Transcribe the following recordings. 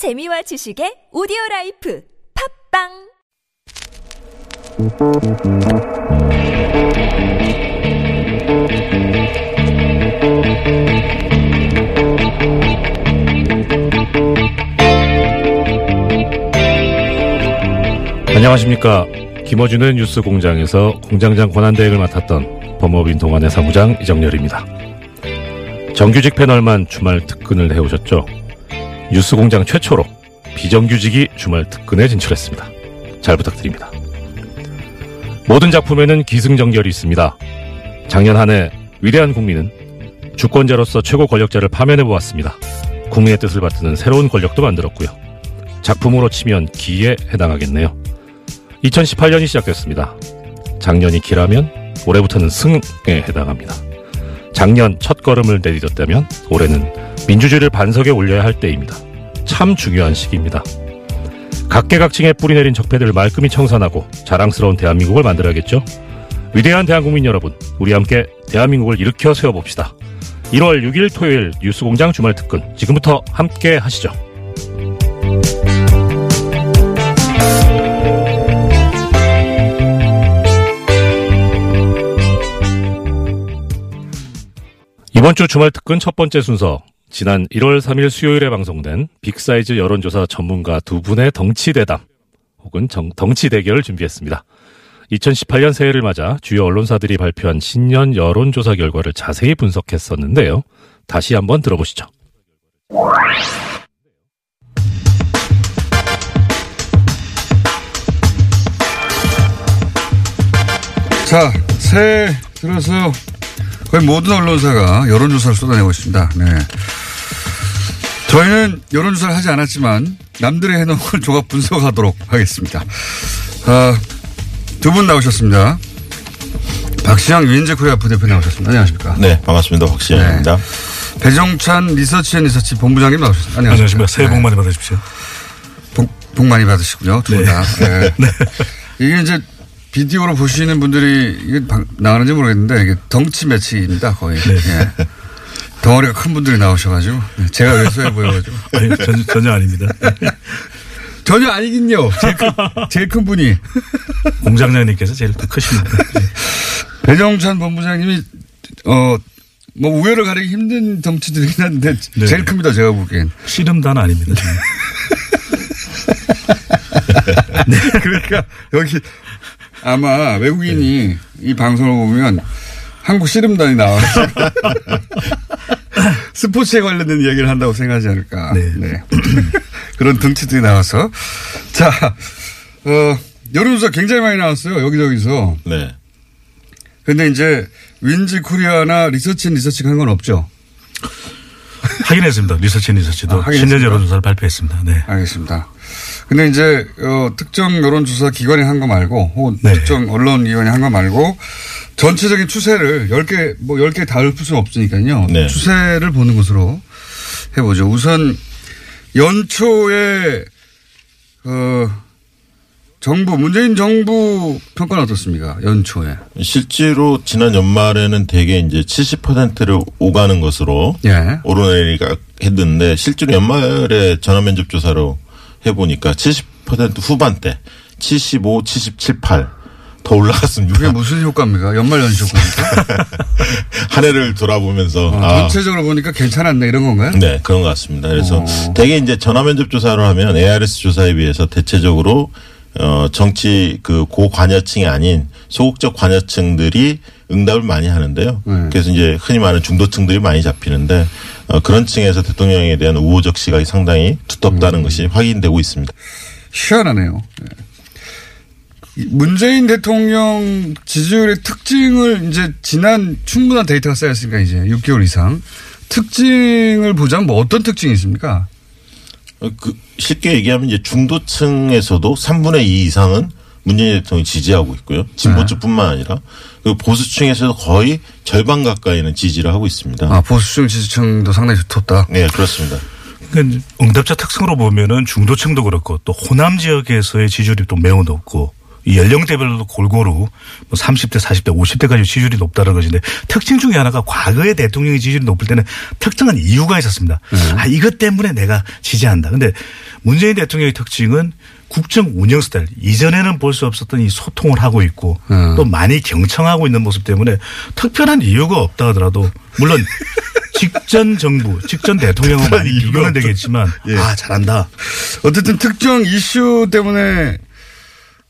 재미와 지식의 오디오 라이프 팟빵 안녕하십니까. 김어준의 뉴스 공장에서 공장장 권한대행을 맡았던 법무법인 동안의 사무장 이정렬입니다. 정규직 패널만 주말 특근을 해오셨죠. 뉴스 공장 최초로 비정규직이 주말 특근에 진출했습니다. 잘 부탁드립니다. 모든 작품에는 기승전결이 있습니다. 작년 한 해 위대한 국민은 주권자로서 최고 권력자를 파면해 보았습니다. 국민의 뜻을 받드는 새로운 권력도 만들었고요. 작품으로 치면 기에 해당하겠네요. 2018년이 시작됐습니다. 작년이 기라면 올해부터는 승에 해당합니다. 작년 첫 걸음을 내디뎠다면 올해는 민주주의를 반석에 올려야 할 때입니다. 참 중요한 시기입니다. 각계각층에 뿌리내린 적폐들을 말끔히 청산하고 자랑스러운 대한민국을 만들어야겠죠. 위대한 대한국민 여러분, 우리 함께 대한민국을 일으켜 세워봅시다. 1월 6일 토요일 뉴스공장 주말 특근 지금부터 함께 하시죠. 이번 주 주말 특근 첫 번째 순서 지난 1월 3일 수요일에 방송된 빅사이즈 여론조사 전문가 두 분의 덩치 대담 혹은 정, 덩치 대결을 준비했습니다. 2018년 새해를 맞아 주요 언론사들이 발표한 신년 여론조사 결과를 자세히 분석했었는데요. 다시 한번 들어보시죠. 자, 새해 들어서 거의 모든 언론사가 여론조사를 쏟아내고 있습니다. 네. 저희는 여론조사를 하지 않았지만 남들의 해놓은 걸 조각 분석하도록 하겠습니다. 아, 두 분 나오셨습니다. 박시영 윈지 코리아 부대표 나오셨습니다. 안녕하십니까. 네, 반갑습니다. 박시영입니다. 배종찬 리서치 앤 리서치 본부장님 나오셨습니다. 안녕하십니까. 새해 복 많이 받으십시오. 복, 복 많이 받으시고요. 두 분 다. 네. 이게 이제 비디오로 보시는 분들이 이게 방- 나가는지 모르겠는데 이게 덩치 매치입니다. 거의. 예. 덩어리가 큰 분들이 나오셔가지고 제가 왜소해 보여가지고 아니, 전, 전혀 아닙니다. 전혀 아니긴요. 제일 큰, 제일 큰 분이 공장장님께서 제일 더 크십니다. 네. 배정찬 본부장님이 어. 뭐 우열을 가리기 힘든 덩치들이긴 한데 네. 제일 큽니다 제가 보기엔 씨름단 아닙니다. 저는. 그러니까 여기 아마 외국인이 이 방송을 보면 한국 씨름단이 나와서 스포츠에 관련된 이야기를 한다고 생각하지 않을까. 네. 그런 등치들이 나와서. 자, 어, 여론조사 굉장히 많이 나왔어요. 여기저기서. 네. 근데 이제 윈지 코리아나 리서치 앤 리서치 한 건 없죠. 확인했습니다. 리서치 앤 리서치도 아? 신년 여론조사를 발표했습니다. 네. 알겠습니다. 근데 이제 어, 특정 여론조사 기관이 한 거 말고 혹은 네. 특정 언론 기관이 한 거 말고 전체적인 추세를 10개 뭐 10개 다 읊을 수는 없으니까요. 네. 추세를 보는 것으로 해보죠. 우선 연초에 어, 정부 문재인 정부 평가는 어떻습니까? 연초에. 실제로 지난 연말에는 대개 이제 70%를 오가는 것으로 예. 오르내리가 했는데 실제로 연말에 전화 면접 조사로 해보니까 70% 후반대 75, 77, 8 더 올라갔습니다. 그게 무슨 효과입니까? 연말 연시 효과입니까? 한 해를 돌아보면서 어, 아, 전체적으로 보니까 괜찮았네 이런 건가요? 네, 그런 것 같습니다. 그래서 어. 대개 이제 전화 면접 조사를 하면 ARS 조사에 비해서 대체적으로 어 정치 그 고관여층이 아닌 소극적 관여층들이 응답을 많이 하는데요. 네. 그래서 이제 흔히 말하는 중도층들이 많이 잡히는데 어 그런 층에서 대통령에 대한 우호적 시각이 상당히 두텁다는 것이 확인되고 있습니다. 희한하네요. 네. 이 문재인 대통령 지지율의 특징을 이제 지난 충분한 데이터가 쌓였으니까 이제 6개월 이상 특징을 보자면 뭐 어떤 특징이 있습니까? 어, 그 쉽게 얘기하면 이제 중도층에서도 3분의 2 이상은 문재인 대통령이 지지하고 있고요. 진보층뿐만 아니라 그 보수층에서도 거의 절반 가까이는 지지를 하고 있습니다. 아, 보수층 지지층도 상당히 두텁다. 네, 그렇습니다. 그러니까 응답자 특성으로 보면은 중도층도 그렇고 또 호남 지역에서의 지지율이 또 매우 높고 이 연령대별로 골고루 뭐 30대, 40대, 50대까지 지지율이 높다는 것인데 특징 중에 하나가 과거에 대통령의 지지율이 높을 때는 특정한 이유가 있었습니다. 아, 이것 때문에 내가 지지한다. 근데 문재인 대통령의 특징은 국정 운영 스타일 이전에는 볼 수 없었던 이 소통을 하고 있고 음. 또 많이 경청하고 있는 모습 때문에 특별한 이유가 없다 하더라도 물론 직전 정부, 직전 대통령은 많이 비교는 되겠지만 예. 아 잘한다. 어쨌든 특정 이슈 때문에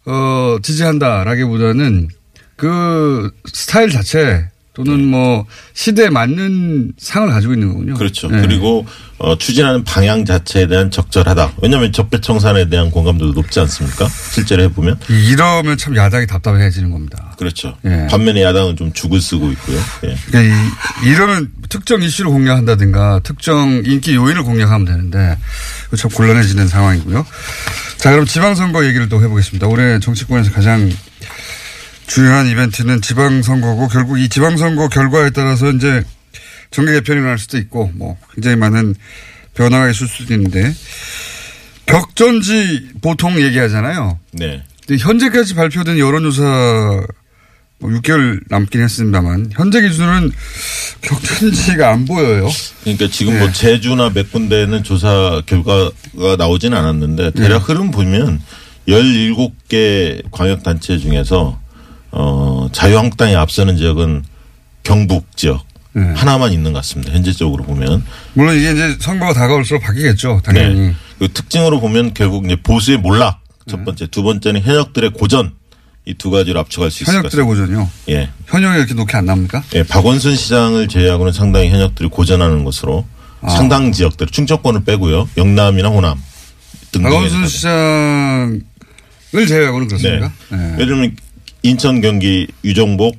어 지지한다라기보다는 그 스타일 자체 또는 뭐 시대에 맞는 상을 가지고 있는 거군요. 그렇죠. 네. 그리고 어, 추진하는 방향 자체에 대한 적절하다. 왜냐하면 적폐청산에 대한 공감도도 높지 않습니까? 실제로 해보면. 이러면 참 야당이 답답해지는 겁니다. 그렇죠. 예. 반면에 야당은 좀 죽을 쓰고 있고요. 예. 그러니까 이, 이러면 특정 이슈를 공략한다든가 특정 인기 요인을 공략하면 되는데 참 곤란해지는 상황이고요. 자 그럼 지방선거 얘기를 또 해보겠습니다. 올해 정치권에서 가장 중요한 이벤트는 지방선거고 결국 이 지방선거 결과에 따라서 이제 정계 개편이 일어날 수도 있고 뭐 굉장히 많은 변화가 있을 수도 있는데 격전지 보통 얘기하잖아요. 네. 현재까지 발표된 여론조사 뭐 6개월 남긴 했습니다만 현재 기준으로는 격전지가 안 보여요. 그러니까 지금 네. 뭐 제주나 몇 군데는 조사 결과가 나오지는 않았는데 대략 네. 흐름 보면 17개 광역단체 중에서 어, 자유한국당이 앞서는 지역은 경북 지역 네. 하나만 있는 것 같습니다. 현재적으로 보면. 물론 이게 이제 선거가 다가올수록 바뀌겠죠. 당연히. 네. 그 특징으로 보면 결국 이제 보수의 몰락 첫 번째, 두 번째는 현역들의 고전 이 두 가지로 압축할 수 있을 것 현역들의 같습니다. 고전이요. 예. 현역이 이렇게 높게 안 납니까? 예, 박원순 시장을 제외하고는 상당히 현역들이 고전하는 것으로 아. 상당 지역들 충청권을 빼고요. 영남이나 호남 등등에서 박원순 시장을 제외하고는 그렇습니까? 네. 네. 예를 들면 인천 경기 유정복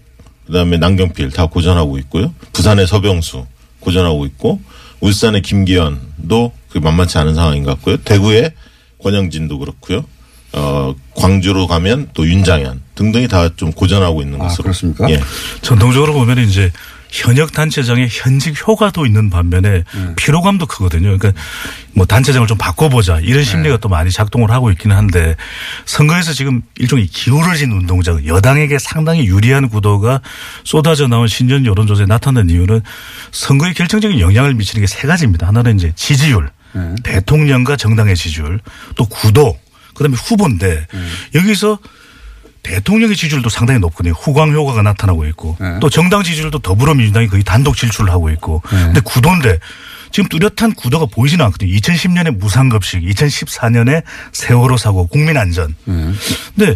그다음에 남경필 다 고전하고 있고요. 부산의 서병수 고전하고 있고 울산의 김기현도 그 만만치 않은 상황인 것 같고요. 대구의 권영진도 그렇고요. 어 광주로 가면 또 윤장현 등등이 다 좀 고전하고 있는 아, 것으로. 그렇습니까? 예. 전통적으로 보면 이제 현역 단체장의 현직 효과도 있는 반면에 네. 피로감도 크거든요. 그러니까 뭐 단체장을 좀 바꿔보자 네. 이런 심리가 또 많이 작동을 하고 있기는 한데 선거에서 지금 일종의 기울어진 운동장 여당에게 상당히 유리한 구도가 쏟아져 나온 신년 여론조사에 나타난 이유는 선거에 결정적인 영향을 미치는 게 세 가지입니다. 하나는 이제 지지율, 네. 대통령과 정당의 지지율, 또 구도, 그다음에 후보인데 네. 여기서 대통령의 지지율도 상당히 높거든요. 후광 효과가 나타나고 있고 네. 또 정당 지지율도 더불어민주당이 거의 단독 질주를 하고 있고 근데 구도인데 지금 뚜렷한 구도가 보이지는 않거든요. 2010년에 무상급식, 2014년에 세월호 사고, 국민안전. 근데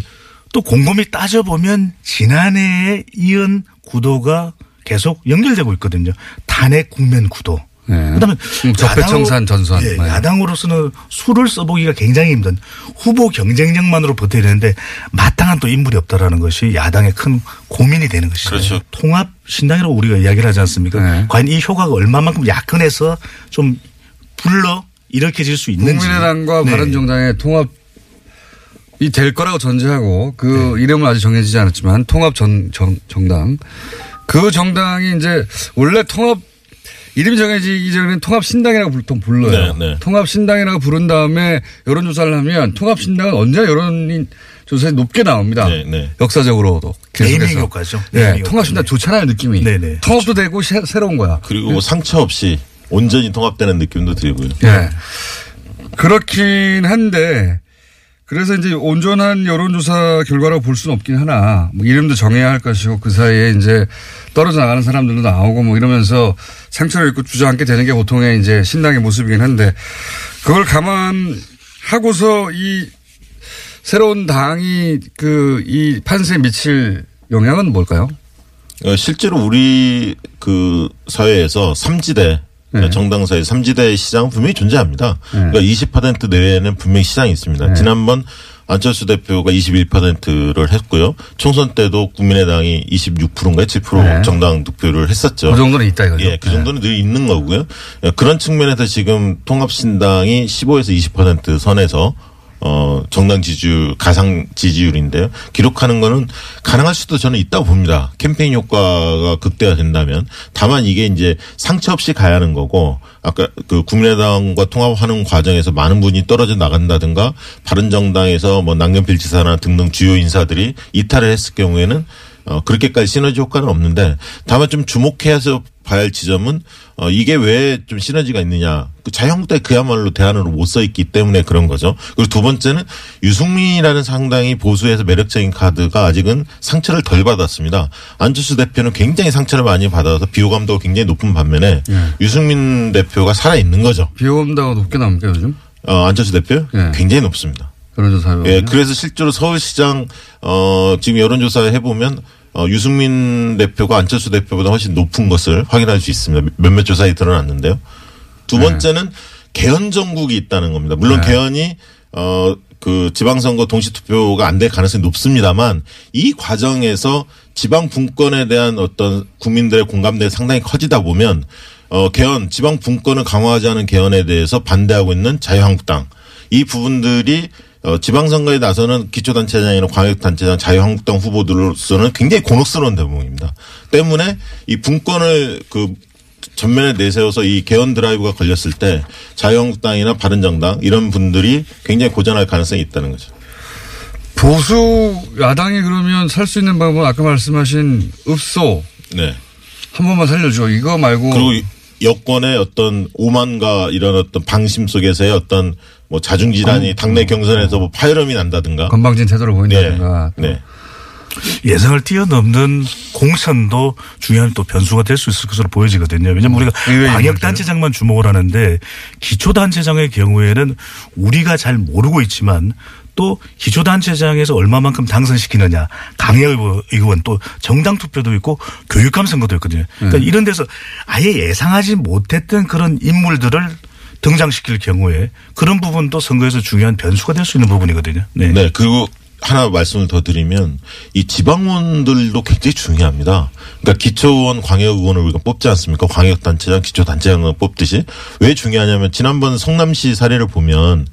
또 곰곰이 따져보면 지난해에 이은 구도가 계속 연결되고 있거든요. 탄핵 국면 구도. 네. 그다음에 음, 적폐청산 전선. 예, 네. 야당으로서는 수를 써보기가 굉장히 힘든 후보 경쟁력만으로 버텨야 되는데 마땅한 또 인물이 없다라는 것이 야당의 큰 고민이 되는 것이죠. 그렇죠. 통합 신당이라고 우리가 이야기를 하지 않습니까? 네. 과연 이 효과가 얼마만큼 약근해서 좀 불러 일으켜질 수 있는지. 국민의당과 네. 바른정당의 통합 이 될 거라고 전제하고 그 네. 이름은 아직 정해지지 않았지만 통합 전, 정, 정당 그 정당이 이제 원래 통합 이름이 정해지기 전에는 통합신당이라고 보통 불러요. 네, 네. 통합신당이라고 부른 다음에 여론조사를 하면 통합신당은 언제 여론조사에 높게 나옵니다. 네, 네. 역사적으로도. 계속해서. 효과죠. 네, 통합신당. 좋잖아요, 느낌이. 네, 네. 통합도 되고 새- 새로운 거야. 그리고 뭐 상처 없이 온전히 통합되는 느낌도 들고요. 예. 그렇긴 한데 그래서 이제 온전한 여론조사 결과라고 볼 수는 없긴 하나 뭐 이름도 정해야 할 것이고 그 사이에 이제 떨어져 나가는 사람들도 나오고 뭐 이러면서 상처를 입고 주저앉게 되는 게 보통의 이제 신당의 모습이긴 한데 그걸 감안하고서 이 새로운 당이 그 이 판세에 미칠 영향은 뭘까요? 어, 실제로 우리 그 사회에서 삼지대 네. 정당사의 삼지대 시장은 분명히 존재합니다. 그러니까 20% 내외에는 분명히 시장이 있습니다. 네. 지난번 안철수 대표가 21%를 했고요. 총선 때도 국민의당이 26%인가 7% 네. 정당 득표를 했었죠. 그 정도는 있다 이거죠. 예, 그 정도는 늘 있는 거고요. 예, 그런 측면에서 지금 통합신당이 15에서 20% 선에서 어, 정당 지지율, 가상 지지율인데요. 기록하는 거는 가능할 수도 저는 있다고 봅니다. 캠페인 효과가 극대화된다면. 다만 이게 이제 상처 없이 가야 하는 거고, 아까 그 국민의당과 통합하는 과정에서 많은 분이 떨어져 나간다든가, 바른정당에서 뭐 남경필 지사나 등등 주요 인사들이 이탈을 했을 경우에는 어, 그렇게까지 시너지 효과는 없는데 다만 좀 주목해서 봐야 할 지점은 어, 이게 왜 좀 시너지가 있느냐. 그 자유한국당이 그야말로 대안으로 못 써 있기 때문에 그런 거죠. 그리고 두 번째는 유승민이라는 상당히 보수에서 매력적인 카드가 아직은 상처를 덜 받았습니다. 안철수 대표는 굉장히 상처를 많이 받아서 비호감도가 굉장히 높은 반면에 유승민 대표가 살아 있는 거죠. 비호감도가 높게 나옵니까 요즘? 어, 안철수 대표 예. 굉장히 높습니다. 여론조사 예, 그래서 실제로 서울시장 어 지금 여론조사 해보면 어 유승민 대표가 안철수 대표보다 훨씬 높은 것을 확인할 수 있습니다. 몇몇 조사에 드러났는데요. 두 번째는 개헌 정국이 있다는 겁니다. 물론 네. 개헌이 어 그 지방선거 동시 투표가 안 될 가능성이 높습니다만 이 과정에서 지방 분권에 대한 어떤 국민들의 공감대가 상당히 커지다 보면 어 개헌 지방 분권을 강화하지 않은 개헌에 대해서 반대하고 있는 자유한국당 이 부분들이 어, 지방선거에 나서는 기초단체장이나 광역단체장 자유한국당 후보들로서는 굉장히 곤혹스러운 대목입니다. 때문에 이 분권을 그 전면에 내세워서 이 개헌 드라이브가 걸렸을 때 자유한국당이나 바른정당 이런 분들이 굉장히 고전할 가능성이 있다는 거죠. 보수 야당이 그러면 살 수 있는 방법은 아까 말씀하신 읍소 네. 한 번만 살려줘. 이거 말고 그리고 이 여권의 어떤 오만과 이런 어떤 방심 속에서의 어떤 뭐 자중 질환이 당내 경선에서 뭐 파열음이 난다든가. 건방진 태도를 네. 보인다든가. 네. 예상을 뛰어넘는 공천도 중요한 또 변수가 될 수 있을 것으로 보여지거든요. 왜냐하면 우리가 의외의 광역단체장만 주목을 하는데 기초단체장의 경우에는 우리가 잘 모르고 있지만 또 기초단체장에서 얼마만큼 당선시키느냐 강의의원 또 정당 투표도 있고 교육감 선거도 있거든요. 그러니까 이런 데서 아예 예상하지 못했던 그런 인물들을 등장시킬 경우에 그런 부분도 선거에서 중요한 변수가 될 수 있는 부분이거든요. 네. 네. 그리고 하나 말씀을 더 드리면 이 지방원들도 굉장히 중요합니다. 그러니까 기초원 광역의원을 우리가 뽑지 않습니까? 광역단체장, 기초단체장을 뽑듯이 왜 중요하냐면 지난번 성남시 사례를 보면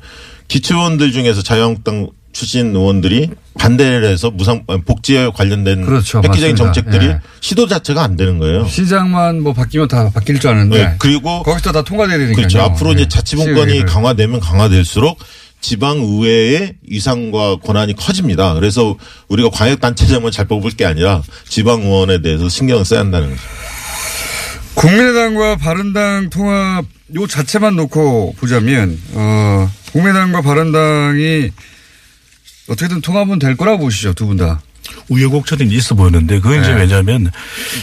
기초원들 중에서 자유한국당 출신 의원들이 반대를 해서 무상 복지에 관련된 그렇죠. 획기적인 맞습니다. 정책들이 예. 시도 자체가 안 되는 거예요. 시장만 뭐 바뀌면 다 바뀔 줄 아는데. 네. 그리고 거기서 다 통과돼야 되니까. 그렇죠. 앞으로 이제 자치분권이 강화되면 강화될수록 지방 의회의 위상과 권한이 커집니다. 그래서 우리가 광역단체장만 잘 뽑을 게 아니라 지방 의원에 대해서 신경을 써야 한다는 거죠. 국민의당과 바른당 통합 요 자체만 놓고 보자면 어 국민의당과 바른당이 어떻게든 통합은 될 거라고 보시죠 두 분 다. 우여곡절이 있어 보이는데 그건 이제 네. 왜냐하면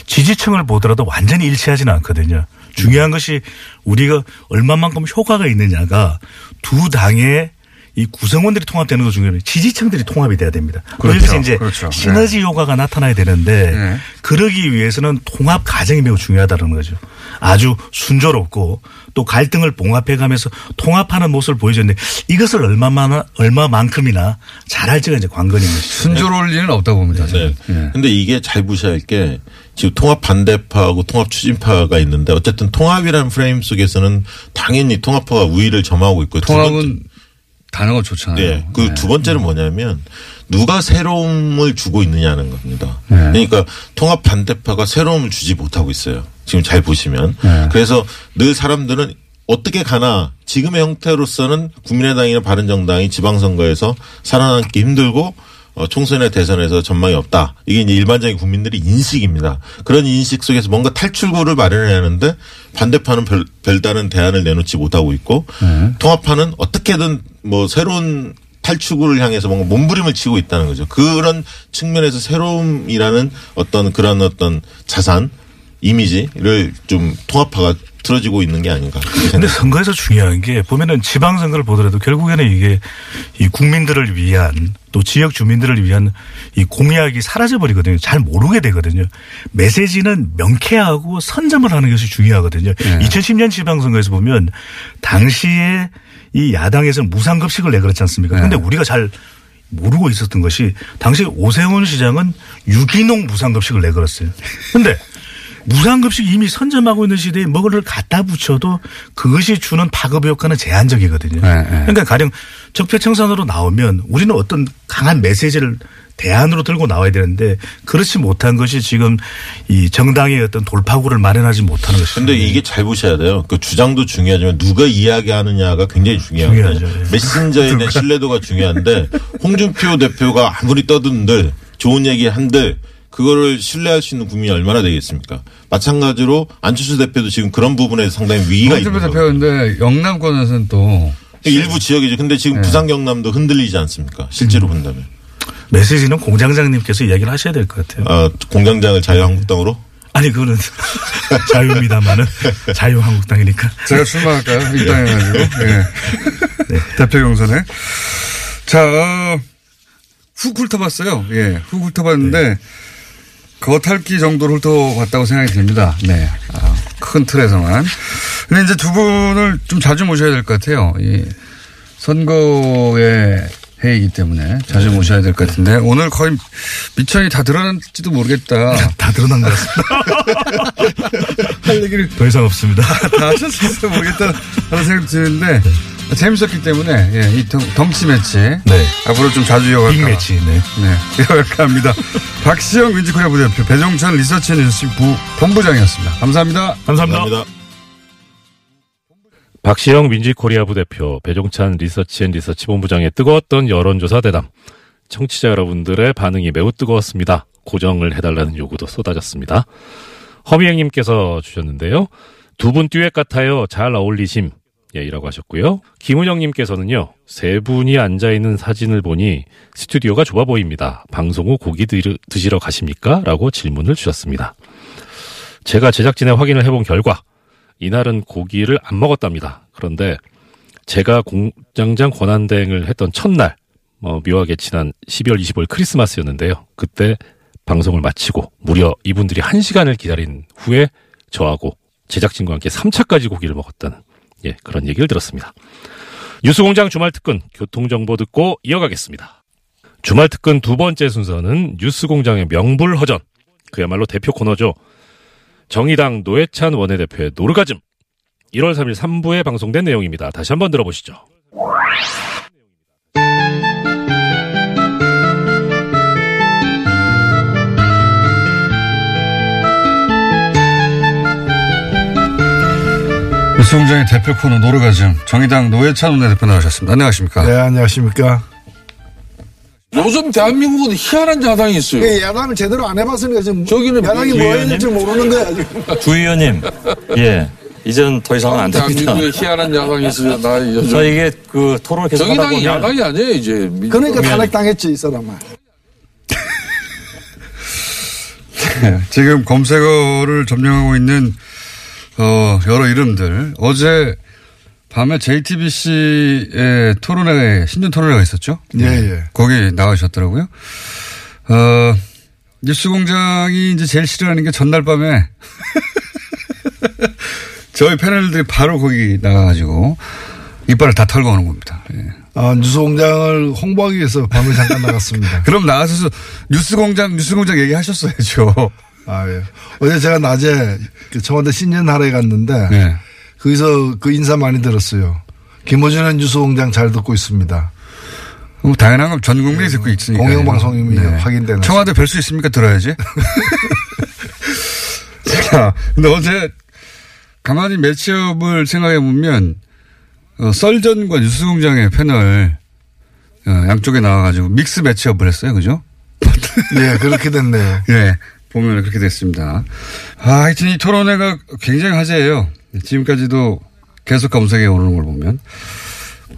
지지층을 보더라도 완전히 일치하지는 않거든요. 중요한 것이 우리가 얼마만큼 효과가 있느냐가 두 당의 이 구성원들이 통합되는 거 중요해요. 지지층들이 통합이 돼야 됩니다. 그렇죠. 여기서 이제 그렇죠. 시너지 효과가 나타나야 되는데 네. 그러기 위해서는 통합 과정이 매우 중요하다는 거죠. 아주 순조롭고 또 갈등을 봉합해 가면서 통합하는 모습을 보여줬는데 이것을 얼마만 얼마만큼이나 잘할지가 이제 관건인 것이죠. 순조로울 리는 없다고 봅니다. 네. 예. 근데 이게 잘 보셔야 할 게 지금 통합 반대파하고 통합 추진파가 있는데 어쨌든 통합이라는 프레임 속에서는 당연히 통합파가 우위를 점하고 있고 두 번째- 통합은 단어가 좋잖아요. 네. 그 네. 두 번째는 뭐냐면 누가 새로움을 주고 있느냐는 겁니다. 네. 그러니까 통합 반대파가 새로움을 주지 못하고 있어요. 지금 잘 보시면. 네. 그래서 늘 사람들은 어떻게 가나 지금의 형태로서는 국민의당이나 바른정당이 지방선거에서 살아남기 힘들고 어, 총선이나 대선에서 전망이 없다. 이게 이제 일반적인 국민들의 인식입니다. 그런 인식 속에서 뭔가 탈출구를 마련해야 하는데 반대파는 별, 별다른 대안을 내놓지 못하고 있고 통합파는 어떻게든 뭐 새로운 탈출구를 향해서 뭔가 몸부림을 치고 있다는 거죠. 그런 측면에서 새로움이라는 어떤 그런 어떤 자산 이미지를 좀 통합파가 틀어지고 있는 게 아닌가. 근데. 선거에서 중요한 게 보면은 지방선거를 보더라도 결국에는 이게 이 국민들을 위한 또 지역 주민들을 위한 이 공약이 사라져 버리거든요. 잘 모르게 되거든요. 메시지는 명쾌하고 선점을 하는 것이 중요하거든요. 2010년 지방선거에서 보면 당시에 이 야당에서는 무상급식을 내걸었지 않습니까? 네. 근데 우리가 잘 모르고 있었던 것이 당시 오세훈 시장은 유기농 무상급식을 내걸었어요. 근데 무상급식 이미 선점하고 있는 시대에 뭐를 갖다 붙여도 그것이 주는 파급 효과는 제한적이거든요. 네, 네. 그러니까 가령 적폐청산으로 나오면 우리는 어떤 강한 메시지를 대안으로 들고 나와야 되는데 그렇지 못한 것이 지금 이 정당의 어떤 돌파구를 마련하지 못하는 것입니다. 근데 이게 잘 보셔야 돼요. 그 주장도 중요하지만 누가 이야기하느냐가 굉장히 중요합니다. 중요하죠. 예. 메신저에 대한 신뢰도가 중요한데 홍준표 대표가 아무리 떠든들 좋은 얘기 한들 그거를 신뢰할 수 있는 국민이 얼마나 되겠습니까? 마찬가지로 안철수 대표도 지금 그런 부분에 상당히 위기가 있는 홍준표 거예요. 대표인데 영남권에서는 또 일부 지역이죠. 근데 지금 네. 부산 경남도 흔들리지 않습니까? 실제로 음. 본다면. 메시지는 공장장님께서 이야기를 하셔야 될 것 같아요. 아, 공장장을 자유한국당으로 아니 그거는 자유입니다만은 자유한국당이니까. 제가 출마할까요? 입당해가지고. 예. 대표 경선에. 자, 어, 훅 훑어봤어요. 예, 훅 훑어봤는데, 겉핥기 정도로 훑어봤다고 생각이 듭니다. 네. 아, 큰 틀에서만. 근데 이제 두 분을 좀 자주 모셔야 될 것 같아요. 이 선거의 해이기 때문에 자주 모셔야 될 것 같은데, 오늘 거의 미천이 다 드러날지도 모르겠다. 다 드러난 것 같습니다. 할 얘기를 더 이상 없습니다. 다 하셨을지 모르겠다 하는 생각이 드는데 재밌었기 때문에 예, 이 덩, 덩치 매치 네. 앞으로 좀 자주 이어갈까 빅 매치. 네. 네, 이어갈까 합니다. 박시영 민지코리아 부대표 배종찬 리서치 뉴스 부 본부장이었습니다. 감사합니다. 감사합니다. 감사합니다. 박시영 민지코리아 부대표, 배종찬 리서치앤리서치 본부장의 뜨거웠던 여론조사 대담. 청취자 여러분들의 반응이 매우 뜨거웠습니다. 고정을 해달라는 요구도 쏟아졌습니다. 허미행님께서 주셨는데요. 두 분 듀엣 같아요. 잘 어울리심. 예, 이라고 하셨고요. 김은영님께서는요. 세 분이 앉아있는 사진을 보니 스튜디오가 좁아 보입니다. 방송 후 고기 드- 드시러 가십니까? 라고 질문을 주셨습니다. 제가 제작진에 확인을 해본 결과 이날은 고기를 안 먹었답니다. 그런데 제가 공장장 권한대행을 했던 첫날, 뭐 묘하게 지난 12월 25일 크리스마스였는데요. 그때 방송을 마치고 무려 이분들이 한 시간을 기다린 후에 저하고 제작진과 함께 3차까지 고기를 먹었다는 예 그런 얘기를 들었습니다. 뉴스공장 주말특근 교통정보 듣고 이어가겠습니다. 주말특근 두 번째 순서는 뉴스공장의 명불허전 그야말로 대표 코너죠. 정의당 노회찬 원내대표의 노르가즘 1월 3일 3부에 방송된 내용입니다. 다시 한번 들어보시죠. 뉴스공장의 대표 코너 노르가즘 정의당 노회찬 원내대표 나오셨습니다. 안녕하십니까? 네, 안녕하십니까. 요즘 대한민국은 희한한 야당이 있어요. 예, 야당을 제대로 안 해봤으니까 지금 저기는 야당이 뭐 해야 될지 모르는 거야, 지금. 주 의원님, 예, 이젠 더 이상은 안 됩니다. 대한민국에 희한한 야당이 있어요. 나 요즘 저 이게 그 토론을 계속 하다 정의당이 보면 야당이 아니에요 이제. 민- 그러니까 탄핵 당했지, 이 사람아. 네, 지금 검색어를 점령하고 있는 어, 여러 이름들 어제 밤에 JTBC의 토론회 신년 토론회가 있었죠? 예, 예. 거기 나가셨더라고요. 어, 뉴스 공장이 이제 제일 싫어하는 게 전날 밤에 저희 패널들이 바로 거기 나가가지고 이빨을 다 털고 오는 겁니다. 예. 아, 뉴스 공장을 홍보하기 위해서 밤을 잠깐 나갔습니다. 그럼 나가서 뉴스 공장 뉴스 공장 얘기하셨어야죠. 아, 예. 어제 제가 낮에 그 청와대 신년하러에 갔는데 네. 거기서 그 인사 많이 들었어요. 김호준의 뉴스공장 잘 듣고 있습니다. 뭐 당연한 건 전 국민이 듣고 있으니까. 네. 공영방송임이 확인되는 청와대 뵐수 있습니까? 들어야지. 자, 근데 어제 가만히 매치업을 생각해 보면 어, 썰전과 뉴스공장의 패널 어, 양쪽에 나와가지고 믹스 매치업을 했어요. 그죠? 예, 그렇게 됐네요. 예. 보면 그렇게 됐습니다. 아, 하여튼 이 토론회가 굉장히 화제예요. 지금까지도 계속 검색에 오르는 걸 보면.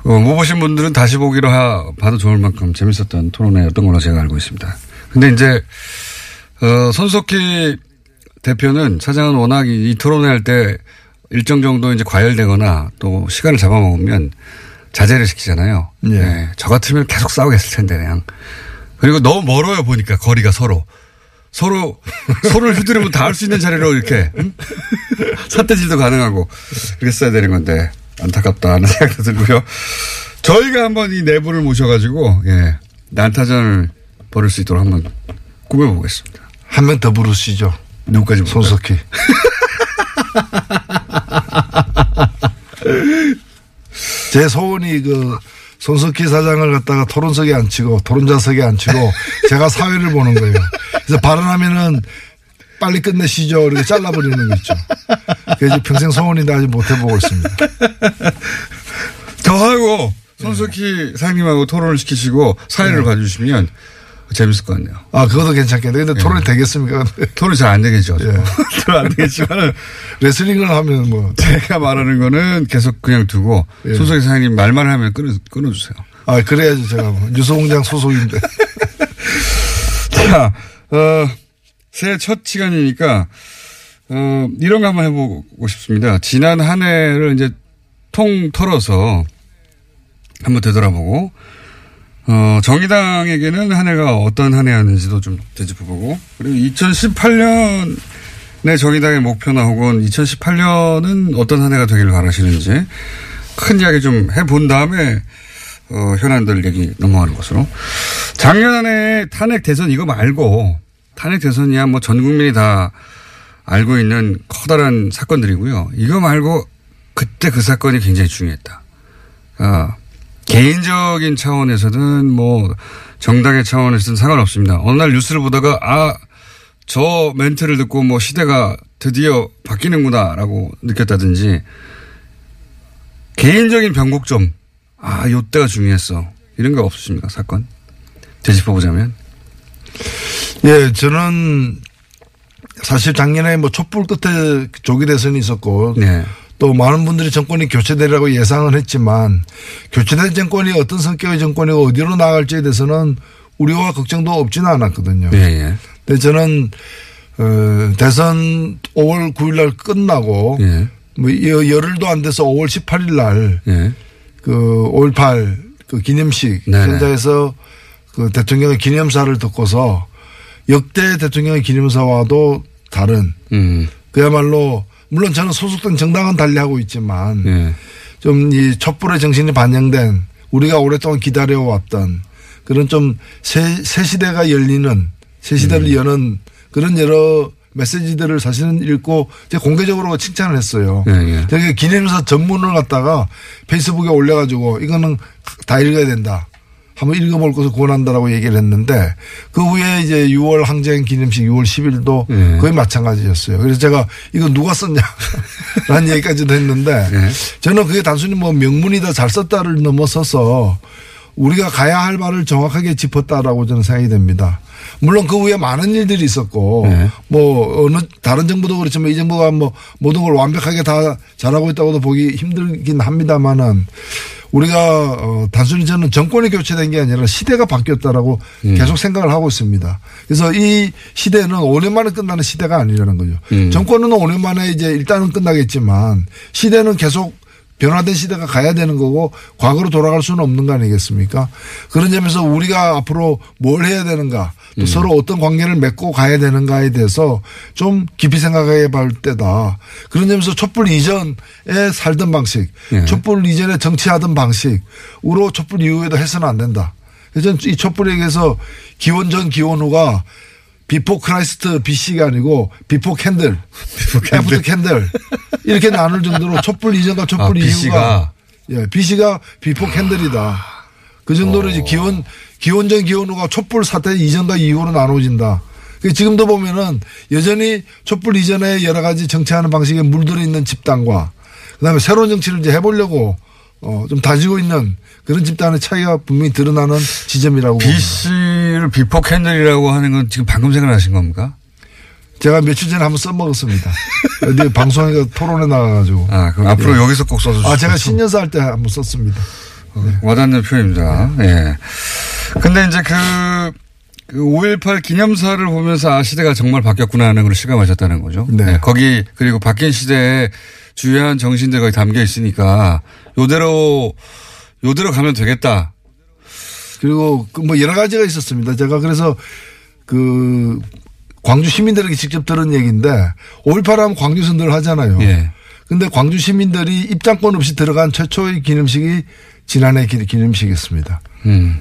어, 못 보신 분들은 다시 보기로 하, 봐도 좋을 만큼 재밌었던 토론회였던 걸로 제가 알고 있습니다. 근데 이제, 어, 손석희 대표는 사장은 워낙 이, 이 토론회 할 때 일정 정도 이제 과열되거나 또 시간을 잡아먹으면 자제를 시키잖아요. 예. 네, 저 같으면 계속 싸우겠을 텐데 그냥. 그리고 너무 멀어요 보니까 거리가 서로. 서로 서로를 휘두르면 다 할 수 있는 자리로 이렇게 응? 삿대질도 가능하고 그랬어야 되는 건데 안타깝다 하는 생각도 들고요. 저희가 한번 이 내부를 모셔가지고 예 난타전을 벌일 수 있도록 한번 꾸며보겠습니다. 한 명 더 부르시죠. 누구까지 볼까요? 손석희. 제 소원이 그 손석희 사장을 갖다가 토론석에 앉히고 토론자석에 앉히고 제가 사회를 보는 거예요. 그래서 발언하면은 빨리 끝내시죠. 이렇게 잘라버리는 거 있죠. 그래서 평생 소원인데 아직 못 해보고 있습니다. 저하고 손석희 사장님하고 토론을 시키시고 사회를 봐주시면 재밌을 것 같네요. 아, 그것도 괜찮겠네. 근데 토론이 되겠습니까? 토론이 잘 안 되겠죠. 예. 토론 안 되겠지만 레슬링을 하면 뭐. 제가 말하는 거는 계속 그냥 두고 예. 소속의 사장님 말만 하면 끊어, 끊어주세요. 아, 그래야지 제가 뭐. 뉴스공장 소속인데. 자, 어, 새해 첫 시간이니까, 어, 이런 거 한번 해보고 싶습니다. 지난 한 해를 이제 통 털어서 한번 되돌아보고, 어, 정의당에게는 한 해가 어떤 한 해였는지도 좀 되짚어보고, 그리고 2018년의 정의당의 목표나 혹은 2018년은 어떤 한 해가 되기를 바라시는지 큰 이야기 좀 해본 다음에 어, 현안들 얘기 넘어가는 것으로. 작년 한 해 탄핵 대선 이거 말고 탄핵 대선이야 뭐 전 국민이 다 알고 있는 커다란 사건들이고요. 이거 말고 그때 그 사건이 굉장히 중요했다. 아, 개인적인 차원에서든 뭐 정당의 차원에서든 상관없습니다. 어느 날 뉴스를 보다가 아, 저 멘트를 듣고 뭐 시대가 드디어 바뀌는구나라고 느꼈다든지 개인적인 변곡점 아, 요때가 중요했어. 이런 거 없으십니까, 사건? 되짚어보자면. 예, 저는 사실 작년에 뭐 촛불 끝에 조기 대선이 있었고 네. 또 많은 분들이 정권이 교체되리라고 예상을 했지만 교체된 정권이 어떤 성격의 정권이고 어디로 나갈지에 대해서는 우려와 걱정도 없지는 않았거든요. 예, 예. 근데 저는 어, 대선 5월 9일 날 끝나고 예. 뭐 여- 열흘도 안 돼서 5월 18일 날 예. 그 5.18 그 기념식 네네. 현장에서 그 대통령의 기념사를 듣고서 역대 대통령의 기념사와도 다른 음. 그야말로 물론 저는 소속된 정당은 달리하고 있지만 예. 좀이 촛불의 정신이 반영된 우리가 오랫동안 기다려왔던 그런 좀새 시대가 열리는 새 시대를 음. 여는 그런 여러 메시지들을 사실은 읽고 제가 공개적으로 칭찬을 했어요. 예, 예. 기념사 전문을 갖다가 페이스북에 올려가지고 이거는 다 읽어야 된다. 한번 읽어볼 것을 권한다라고 얘기를 했는데 그 후에 이제 6월 항쟁 기념식 6월 10일도 예. 거의 마찬가지였어요. 그래서 제가 이거 누가 썼냐 라는 얘기까지도 했는데 예. 저는 그게 단순히 뭐 명문이다 잘 썼다를 넘어서서 우리가 가야 할 말을 정확하게 짚었다라고 저는 생각이 됩니다. 물론 그 후에 많은 일들이 있었고 네. 뭐 어느 다른 정부도 그렇지만 이 정부가 뭐 모든 걸 완벽하게 다 잘하고 있다고도 보기 힘들긴 합니다만은 우리가 어 단순히 저는 정권이 교체된 게 아니라 시대가 바뀌었다라고 계속 생각을 하고 있습니다. 그래서 이 시대는 5년 만에 끝나는 시대가 아니라는 거죠. 정권은 5년 만에 이제 일단은 끝나겠지만 시대는 계속 변화된 시대가 가야 되는 거고 과거로 돌아갈 수는 없는 거 아니겠습니까? 그런 점에서 우리가 앞으로 뭘 해야 되는가 또 서로 어떤 관계를 맺고 가야 되는가에 대해서 좀 깊이 생각해 볼 때다. 그런 점에서 촛불 이전에 살던 방식, 예. 촛불 이전에 정치하던 방식으로 촛불 이후에도 해서는 안 된다. 그래서 저는 이 촛불에게서 기원 전 기원 후가 before Christ BC가 아니고 before candle, after candle 이렇게 나눌 정도로 촛불 이전과 촛불 아. 이후가 예, BC가 before candle이다. 그 정도로 이제 기원 기원 전 기원 후가 촛불 사태 이전과 이후로 나눠진다. 그 지금도 보면은 여전히 촛불 이전에 여러 가지 정치하는 방식에 물들어 있는 집단과 그다음에 새로운 정치를 이제 해보려고 어, 좀 다지고 있는 그런 집단의 차이가 분명히 드러나는 지점이라고 봅니다. BC를 before candle이라고 하는 건 지금 방금 생각나신 겁니까? 제가 며칠 전에 한번 써먹었습니다. 어디 방송에 토론에 나가가지고. 아, 그럼 앞으로 여기서 꼭 써주시죠. 아, 제가 신년사 할 때 한번 썼습니다. 와닿는 표현입니다. 예. 근데 이제 그, 그5.18 기념사를 보면서 아, 시대가 정말 바뀌었구나 하는 걸 실감하셨다는 거죠. 네. 거기, 그리고 바뀐 시대에 주요한 정신들 거기 담겨 있으니까 요대로, 요대로 가면 되겠다. 그리고 그뭐 여러 가지가 있었습니다. 제가 그래서 그 광주 시민들에게 직접 들은 얘기인데 5.18 하면 광주에서 늘 하잖아요. 예. 근데 광주 시민들이 입장권 없이 들어간 최초의 기념식이 지난해 기- 기념식이었습니다. 음.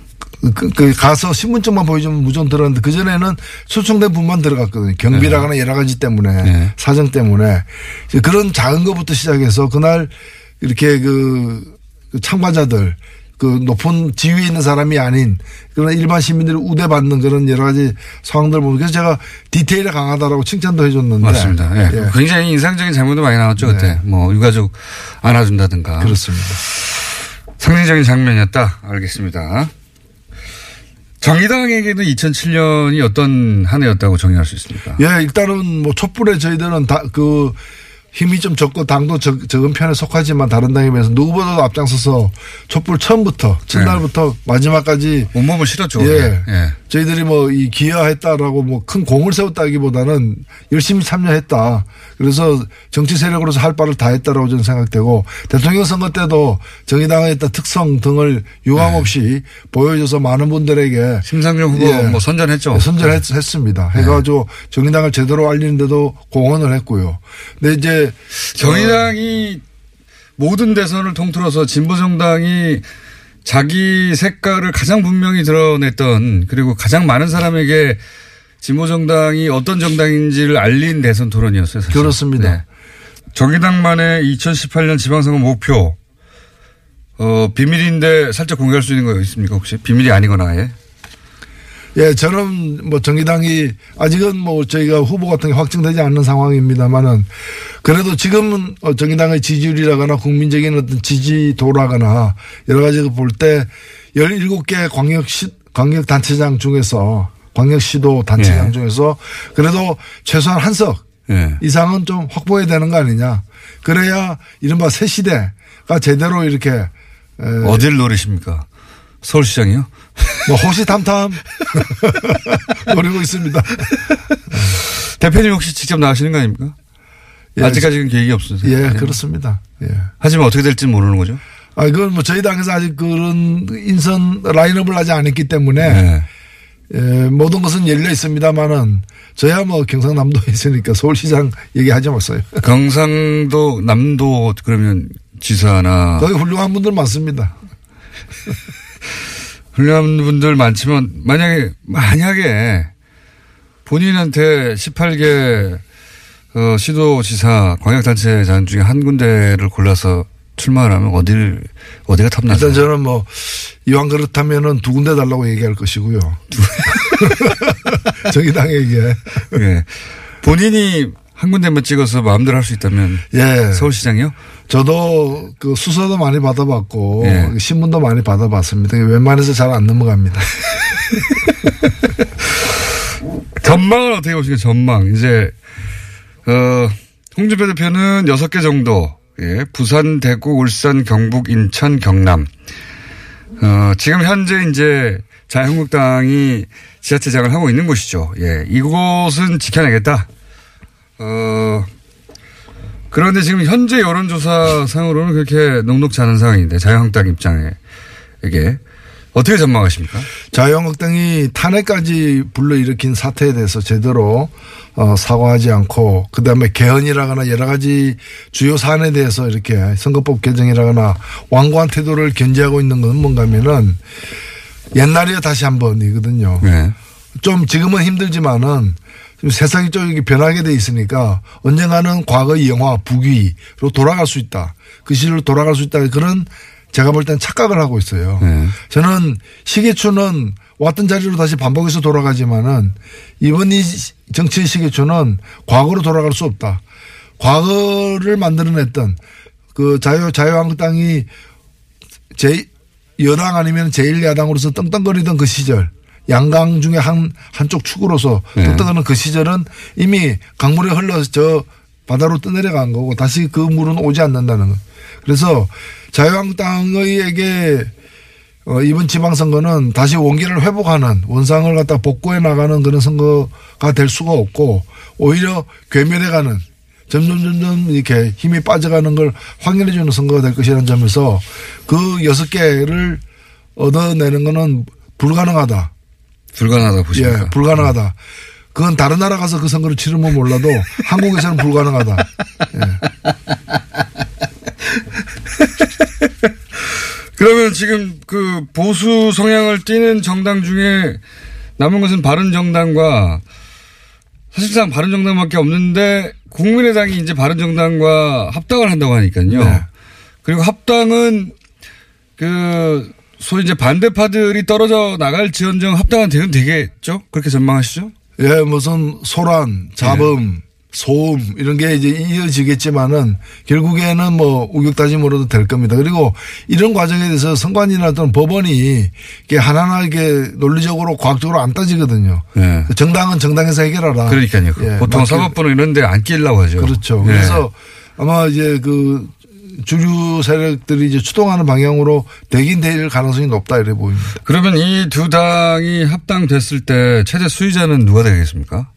그, 그 가서 신분증만 보여주면 무조건 들어갔는데 그 전에는 초청된 분만 들어갔거든요. 경비라거나 여러 가지 때문에 네. 사정 때문에 그런 작은 것부터 시작해서 그날 이렇게 그, 그 참가자들 그 높은 지위에 있는 사람이 아닌 그런 일반 시민들이 우대받는 그런 여러 가지 상황들 보면 그래서 제가 디테일에 강하다라고 칭찬도 해줬는데 맞습니다. 예. 예, 굉장히 인상적인 장면도 많이 나왔죠, 그때. 뭐, 유가족 안아준다든가. 그렇습니다. 상징적인 장면이었다. 알겠습니다. 정의당에게는 2007년이 어떤 한 해였다고 정의할 수 있습니까? 예, 일단은 뭐 촛불에 저희들은 다 그 힘이 좀 적고 당도 적, 적은 편에 속하지만 다른 당에 비해서 누구보다도 앞장서서 촛불 처음부터 첫날부터 마지막까지 온몸을 실었죠. 예. 예. 저희들이 뭐 이 기여했다라고 뭐 큰 공을 세웠다기보다는 열심히 참여했다. 그래서 정치 세력으로서 할 바를 다 했다라고 저는 생각되고 대통령 선거 때도 정의당의 특성 등을 유감 없이 보여줘서 많은 분들에게 심상정 후보 예. 뭐 선전했죠. 선전했습니다. 해가지고 정의당을 제대로 알리는데도 공헌을 했고요. 근데 이제 정의당이 모든 대선을 통틀어서 진보정당이 자기 색깔을 가장 분명히 드러냈던 그리고 가장 많은 사람에게 진보 정당이 어떤 정당인지를 알린 대선 토론이었어요. 사실. 그렇습니다. 네. 정의당만의 2018년 지방선거 목표 어, 비밀인데 살짝 공개할 수 있는 거 있습니까 혹시 비밀이 아니거나 아예? 예, 저는 뭐 정의당이 아직은 뭐 저희가 후보 같은 게 확정되지 않는 상황입니다만은 그래도 지금은 어, 정의당의 지지율이라거나 국민적인 어떤 지지도라거나 여러 가지 볼 때 17개 광역 시, 광역 단체장 중에서 광역시도 단체장 예. 중에서 그래도 최소한 한석 예. 이상은 좀 확보해야 되는 거 아니냐. 그래야 이른바 새 시대가 제대로 이렇게 에, 어디를 노리십니까? 서울시장이요? 뭐 호시탐탐 노리고 있습니다. 대표님 혹시 직접 나가시는 거 아닙니까? 예, 아직까지는 계획이 없으세요? 예, 그렇습니다. 예. 하지만 어떻게 될지 모르는 거죠? 아, 그건 뭐 저희 당에서 아직 그런 인선 라인업을 하지 않았기 때문에 네. 예, 모든 것은 열려 있습니다만은 저야 뭐 경상남도에 있으니까 서울시장 얘기하지 마세요. 경상도, 남도 그러면 지사나 거기 훌륭한 분들 많습니다. 훌륭한 분들 많지만 만약에 만약에 본인한테 18개 어, 시도지사 광역단체장 중에 한 군데를 골라서 출마를 하면 어디를 어디가 탐나죠? 일단 저는 뭐 이왕 그렇다면은 두 군데 달라고 얘기할 것이고요. 정의당에게. 예. 본인이 한 군데만 찍어서 마음대로 할 수 있다면 예. 서울시장이요? 저도 그 수서도 많이 받아봤고 예. 신문도 많이 받아봤습니다. 웬만해서 잘 안 넘어갑니다. 전망을 어떻게 보십니까? 전망. 이제 어, 홍준표 대표는 여섯 개 정도. 예, 부산, 대구, 울산, 경북, 인천, 경남. 어, 지금 현재 이제 자유한국당이 지자체장을 하고 있는 곳이죠. 예, 이곳은 지켜내겠다. 어, 그런데 지금 현재 여론조사 상으로는 그렇게 녹록지 않은 상황인데 자유한국당 입장에게 어떻게 전망하십니까? 자유한국당이 탄핵까지 불러일으킨 사태에 대해서 제대로 어, 사과하지 않고 그다음에 개헌이라거나 여러 가지 주요 사안에 대해서 이렇게 선거법 개정이라거나 완고한 태도를 견지하고 있는 건 뭔가면은 옛날에 다시 한 번이거든요. 네. 좀 지금은 힘들지만은 세상이 좀 이렇게 변하게 돼 있으니까 언젠가는 과거의 영화 부귀로 돌아갈 수 있다. 그 시절로 돌아갈 수 있다. 그런 제가 볼 땐 착각을 하고 있어요. 네. 저는 시계추는 왔던 자리로 다시 반복해서 돌아가지만은 이번 이 정치의 시계추는 과거로 돌아갈 수 없다. 과거를 만들어냈던 그 자유, 자유한국당이 제 여당 아니면 제1야당으로서 떵떵거리던 그 시절 양강 중에 한, 한쪽 축으로서 네. 떵떵거리는 그 시절은 이미 강물에 흘러서 저 바다로 떠내려간 거고 다시 그 물은 오지 않는다는 거. 그래서 자유한국당에게 어, 이번 지방선거는 다시 원기를 회복하는 원상을 갖다 복구해 나가는 그런 선거가 될 수가 없고 오히려 괴멸해가는 점점 점점 이렇게 힘이 빠져가는 걸 확인해 주는 선거가 될 것이라는 점에서 그 여섯 개를 얻어내는 거는 불가능하다. 불가능하다 보십니까? 예, 불가능하다. 그건 다른 나라 가서 그 선거를 치르면 몰라도 한국에서는 불가능하다. 예. 그러면 지금 그 보수 성향을 띠는 정당 중에 남은 것은 바른 정당과 사실상 바른 정당밖에 없는데 국민의당이 이제 바른 정당과 합당을 한다고 하니까요. 네. 그리고 합당은 그 소위 이제 반대파들이 떨어져 나갈 지언정 합당은 되면 되겠죠? 그렇게 전망하시죠? 예, 무슨 소란, 잡음, 소음 이런 게 이제 이어지겠지만은 결국에는 뭐 우격다짐으로도 될 겁니다. 그리고 이런 과정에 대해서 선관위나 또는 법원이 이게 하나하나 이게 논리적으로 과학적으로 안 따지거든요. 예. 정당은 정당에서 해결하라. 그러니까요. 예, 보통 사법부는 이런 데 안 끼려고 하죠. 그렇죠. 예. 그래서 아마 이제 그 주류 세력들이 이제 추동하는 방향으로 되긴 될 가능성이 높다 이래 보입니다. 그러면 이 두 당이 합당됐을 때 최대 수위자는 누가 되겠습니까?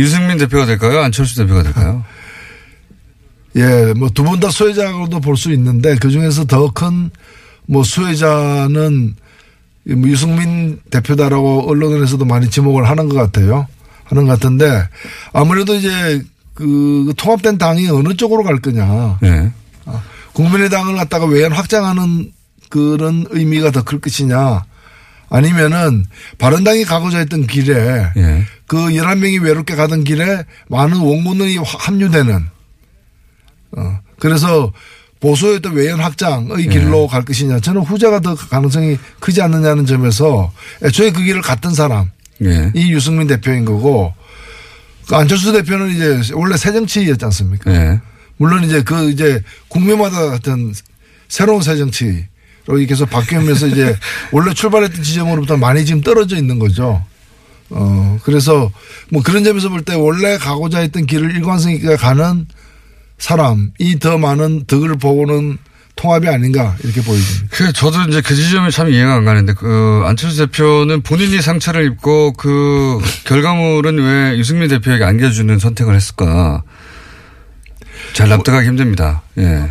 유승민 대표가 될까요? 안철수 대표가 될까요? 예, 뭐 두 분 다 수혜자로도 볼 수 있는데 그 중에서 더 큰 뭐 수혜자는 뭐 유승민 대표다라고 언론에서도 많이 지목을 하는 것 같아요. 하는 것 같은데 아무래도 이제 그 통합된 당이 어느 쪽으로 갈 거냐. 네. 국민의당을 갖다가 외연 확장하는 그런 의미가 더 클 것이냐. 아니면은 바른당이 가고자 했던 길에 예. 그 11명이 외롭게 가던 길에 많은 원군이 합류되는 어 그래서 보수의 어떤 외연 확장의 길로 갈 것이냐 저는 후자가 더 가능성이 크지 않느냐는 점에서 애초에 그 길을 갔던 사람 예. 이 유승민 대표인 거고 그 안철수 대표는 이제 원래 새정치였지 않습니까? 예. 물론 이제 그 이제 국민마다 어떤 새로운 새정치 로 이렇게 계속 바뀌면서 이제 원래 출발했던 지점으로부터 많이 지금 떨어져 있는 거죠. 어, 그래서 뭐 그런 점에서 볼 때 원래 가고자 했던 길을 일관성 있게 가는 사람이 더 많은 덕을 보고는 통합이 아닌가 이렇게 보여집니다. 그 저도 이제 그 지점이 참 이해가 안 가는데 그 안철수 대표는 본인이 상처를 입고 그 결과물은 왜 유승민 대표에게 안겨주는 선택을 했을까? 잘 납득하기 힘듭니다. 예.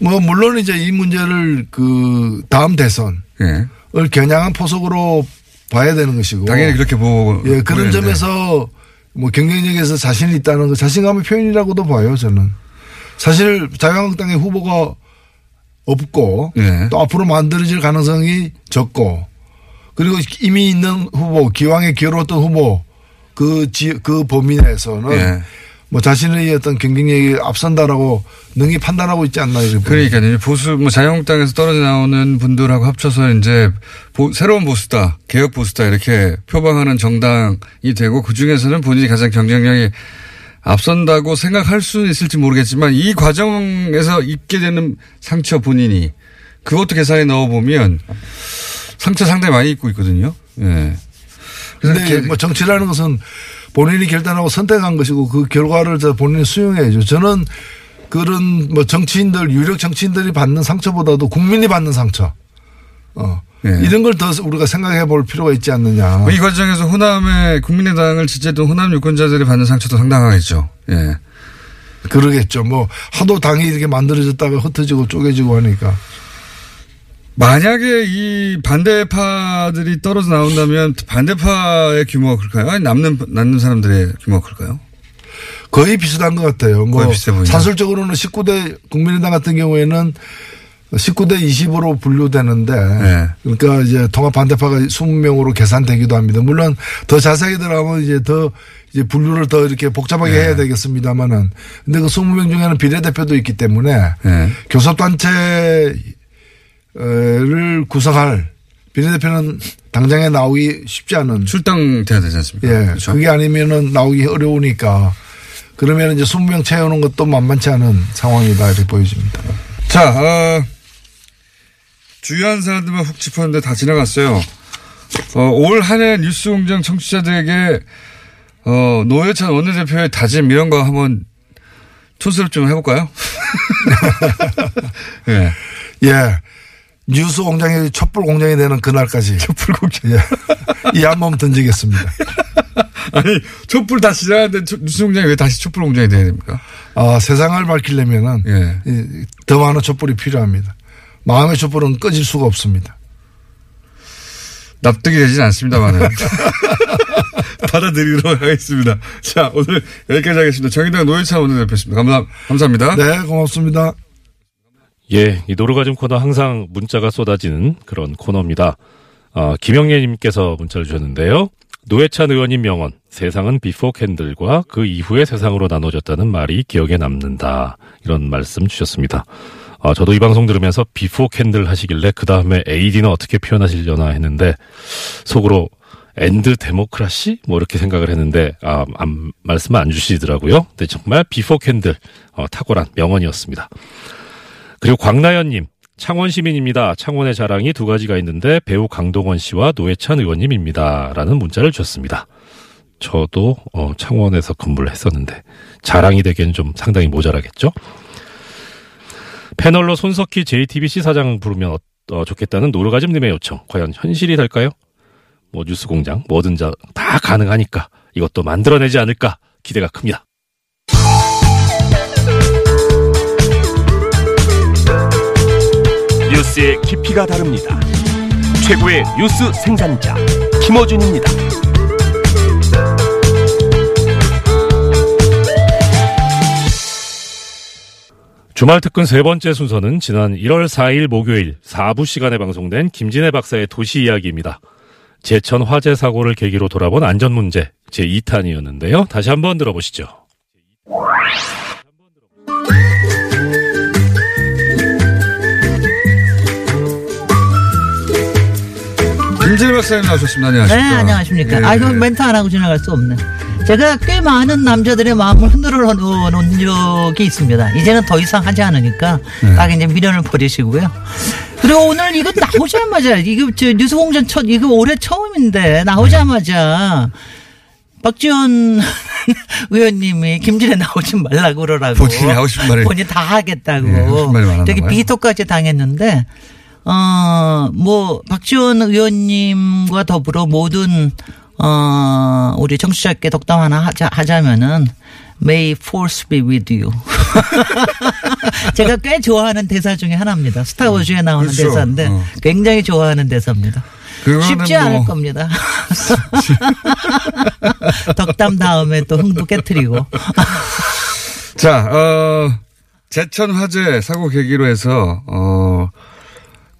뭐 물론 이제 이 문제를 그 다음 대선을 예. 겨냥한 포석으로 봐야 되는 것이고 당연히 그렇게 보고. 예, 그런. 점에서 뭐 경쟁력에서 자신이 있다는 거 자신감의 표현이라고도 봐요, 저는. 사실 자유한국당의 후보가 없고 예. 또 앞으로 만들어질 가능성이 적고 그리고 이미 있는 후보, 기왕에 기어로웠던 후보 그 지, 그 범위 내에서는 예. 뭐 자신의 어떤 경쟁력이 앞선다라고 능히 판단하고 있지 않나 이렇게. 그러니까 이제 보수 뭐 자유한국당에서 떨어져 나오는 분들하고 합쳐서 이제 보- 새로운 보수다, 개혁 보수다 이렇게 표방하는 정당이 되고 그 중에서는 본인이 가장 경쟁력이 앞선다고 생각할 수는 있을지 모르겠지만 이 과정에서 입게 되는 상처 본인이 그것도 계산에 넣어 보면 상처 상당히 많이 입고 있거든요. 예. 근데 이렇게 뭐 정치라는 것은 본인이 결단하고 선택한 것이고 그 결과를 저 본인이 수용해야죠. 저는 그런 뭐 정치인들 유력 정치인들이 받는 상처보다도 국민이 받는 상처. 어. 예. 이런 걸 더 우리가 생각해 볼 필요가 있지 않느냐. 뭐이 과정에서 호남의 국민의당을 지지했던 호남 유권자들이 받는 상처도 상당하겠죠. 예. 그러겠죠. 뭐 하도 당이 이렇게 만들어졌다가 흩어지고 쪼개지고 하니까. 만약에 이 반대파들이 떨어져 나온다면 반대파의 규모가 클까요? 아니 남는 남는 사람들의 규모가 클까요? 거의 비슷한 것 같아요. 뭐 거의 비슷해 보이네요. 산술적으로는 19대 국민의당 같은 경우에는 19대 20으로 분류되는데 네. 그러니까 이제 통합 반대파가 20명으로 계산되기도 합니다. 물론 더 자세하게 들어가면 이제 더 이제 분류를 더 이렇게 복잡하게 네. 해야 되겠습니다만은 근데 그 20명 중에는 비례대표도 있기 때문에 네. 교섭단체 를 구성할 비례대표는 당장에 나오기 쉽지 않은 출당돼야 되지 않습니까? 예. 그렇죠? 그게 아니면은 나오기 어려우니까 그러면 이제 20명 채우는 것도 만만치 않은 상황이다 이렇게 보여집니다. 자, 어, 주요한 사안들만 훅 짚었는데 다 지나갔어요. 어, 올 한 해 뉴스공장 청취자들에게 어, 노회찬 원내대표의 다짐 이런 거 한번 촌스럽 좀 해볼까요? 예. 예. 뉴스 공장이 촛불 공장이 되는 그날까지. 촛불 공장. 예. 이한번 던지겠습니다. 아니, 촛불 다 지나갔는데 뉴스 공장이 왜 다시 촛불 공장이 돼야 됩니까? 아, 세상을 밝히려면은 예. 이, 더 많은 촛불이 필요합니다. 마음의 촛불은 꺼질 수가 없습니다. 납득이 되진 않습니다만은. 받아들이도록 하겠습니다. 자, 오늘 여기까지 하겠습니다. 정의당 노회찬 원내대표였습니다. 감사, 감사합니다. 네, 고맙습니다. 예, 이 노르가즘 코너 항상 문자가 쏟아지는 그런 코너입니다. 어, 김영래님께서 문자를 주셨는데요. 노회찬 의원님 명언, 세상은 before candle과 그 이후의 세상으로 나눠졌다는 말이 기억에 남는다. 이런 말씀 주셨습니다. 어, 저도 이 방송 들으면서 before candle 하시길래 그 다음에 AD는 어떻게 표현하시려나 했는데 속으로 and democracy 뭐 이렇게 생각을 했는데 아, 안, 말씀 안 주시더라고요. 근데 정말 before candle 어, 탁월한 명언이었습니다. 그리고 광나연님 창원 시민입니다. 창원의 자랑이 두 가지가 있는데 배우 강동원 씨와 노회찬 의원님입니다 라는 문자를 주셨습니다. 저도 어, 창원에서 근무를 했었는데 자랑이 되기엔 좀 상당히 모자라겠죠. 패널로 손석희 JTBC 사장 부르면 어, 어, 좋겠다는 노르가즘님의 요청 과연 현실이 될까요? 뭐 뉴스 공장 뭐든 자, 다 가능하니까 이것도 만들어내지 않을까 기대가 큽니다. 뉴스의 깊이가 다릅니다. 최고의 뉴스 생산자 김어준입니다. 주말 특근 세 번째 순서는 지난 1월 4일 목요일 4부 시간에 방송된 김진애 박사의 도시 이야기입니다. 제천 화재 사고를 계기로 돌아본 안전 문제 제 2탄이었는데요. 다시 한번 들어보시죠. 김진일 박사님 나오셨습니다. 안녕하십니까. 네, 안녕하십니까. 예. 아, 이거 멘트 안 하고 지나갈 수 없네. 제가 꽤 많은 남자들의 마음을 흔들어 놓은 적이 있습니다. 이제는 더 이상 하지 않으니까 네. 딱 이제 미련을 버리시고요. 그리고 오늘 이거 나오자마자 이거 저 뉴스공장 첫 이거 올해 처음인데 나오자마자 박지원 의원님이 김진애 나오지 말라고 그러라고 본인이 하고 싶은 말을- 본인 다 하겠다고 많았나 되게. 비토까지 당했는데 어, 뭐, 박지원 의원님과 더불어 모든, 어, 우리 정치자께 덕담 하나 하자, 하자면은, May force be with you. 제가 꽤 좋아하는 대사 중에 하나입니다. 스타워즈에 나오는 그렇죠. 대사인데, 어. 굉장히 좋아하는 대사입니다. 쉽지 뭐- 않을 겁니다. 덕담 다음에 또 흥부 깨트리고. 자, 어, 제천 화재 사고 계기로 해서, 어,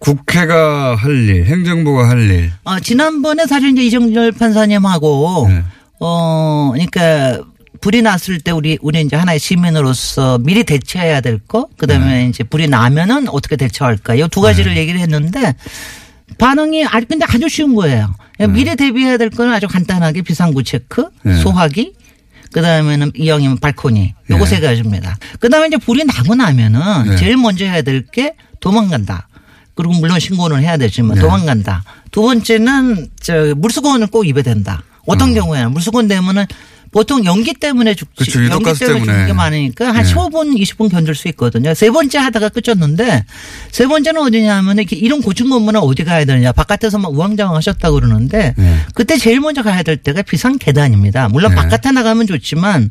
국회가 할 일, 행정부가 할 일. 어, 지난번에 사실 이제 이정열 판사님하고, 네. 어, 그러니까 불이 났을 때 우리, 우리 이제 하나의 시민으로서 미리 대처해야 될 거, 그 다음에 이제 불이 나면은 어떻게 대처할까. 이 두 가지를 얘기를 했는데, 반응이, 아, 근데 아주 쉬운 거예요. 미리 대비해야 될 거는 아주 간단하게 비상구 체크, 네. 소화기, 그 다음에는 이왕이면 발코니. 요거 네. 세 가지입니다. 그 다음에 이제 불이 나고 나면은 네. 제일 먼저 해야 될 게 도망간다. 그리고 물론 신고는 해야 되지만 네. 도망간다. 두 번째는 저 물수건을 꼭 입어야 된다. 어떤 경우에는 물수건 되면은 보통 연기 때문에 죽지. 그렇죠. 연기 때문에 때문에. 죽는 게 많으니까 한 네. 15분, 20분 견딜 수 있거든요. 세 번째 하다가 끝쳤는데 세 번째는 어디냐면 이렇게 이런 고층 건물은 어디 가야 되느냐. 바깥에서 막 우왕좌왕 하셨다고 그러는데 네. 그때 제일 먼저 가야 될 때가 비상 계단입니다. 물론 네. 바깥에 나가면 좋지만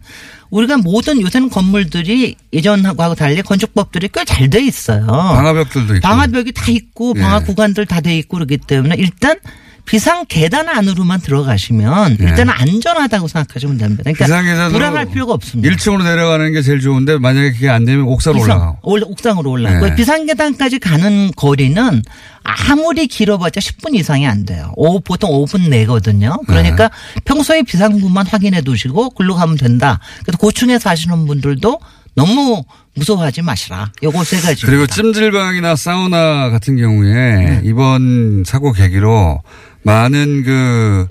우리가 모든 요새는 건물들이 예전하고 달리 건축법들이 꽤 잘 돼 있어요. 방화벽들도 있고. 방화벽이 다 있고 예. 방화 구간들 다 돼 있고 그러기 때문에 일단 비상 계단 안으로만 들어가시면 예. 일단은 안전하다고 생각하시면 됩니다. 그러니까 비상계단으로 불안할 필요가 없습니다. 1층으로 내려가는 게 제일 좋은데 만약에 그게 안 되면 옥상으로 비상- 올라가고. 올- 옥상으로 올라가고 네. 비상 계단까지 가는 거리는 아무리 길어봤자 10분 이상이 안 돼요. 오, 보통 5분 내거든요. 그러니까 네. 평소에 비상구만 확인해 두시고 글로 가면 된다. 그래서 고층에 사시는 분들도 너무 무서워하지 마시라. 요거 세 가지. 그리고 찜질방이나 사우나 같은 경우에 네. 이번 사고 계기로 많은 그,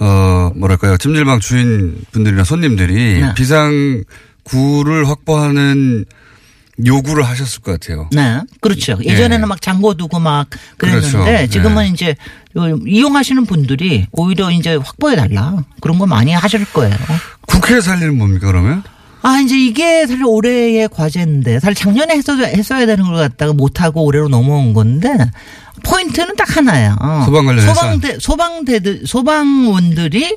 어, 뭐랄까요. 찜질방 주인 분들이나 손님들이 네. 비상구를 확보하는 요구를 하셨을 것 같아요. 네, 그렇죠. 예전에는 예. 막 잠궈 두고 막 그랬는데 그렇죠. 지금은 네. 이제 이용하시는 분들이 오히려 이제 확보해 달라 그런 거 많이 하실 거예요. 할 일은 뭡니까, 그러면? 아 이제 이게 사실 올해의 과제인데 사실 작년에 했어 했어야 되는 걸 갖다가 못 하고 올해로 넘어온 건데 포인트는 딱 하나예요. 소방 관련해서? 소방대 소방대들 소방원들이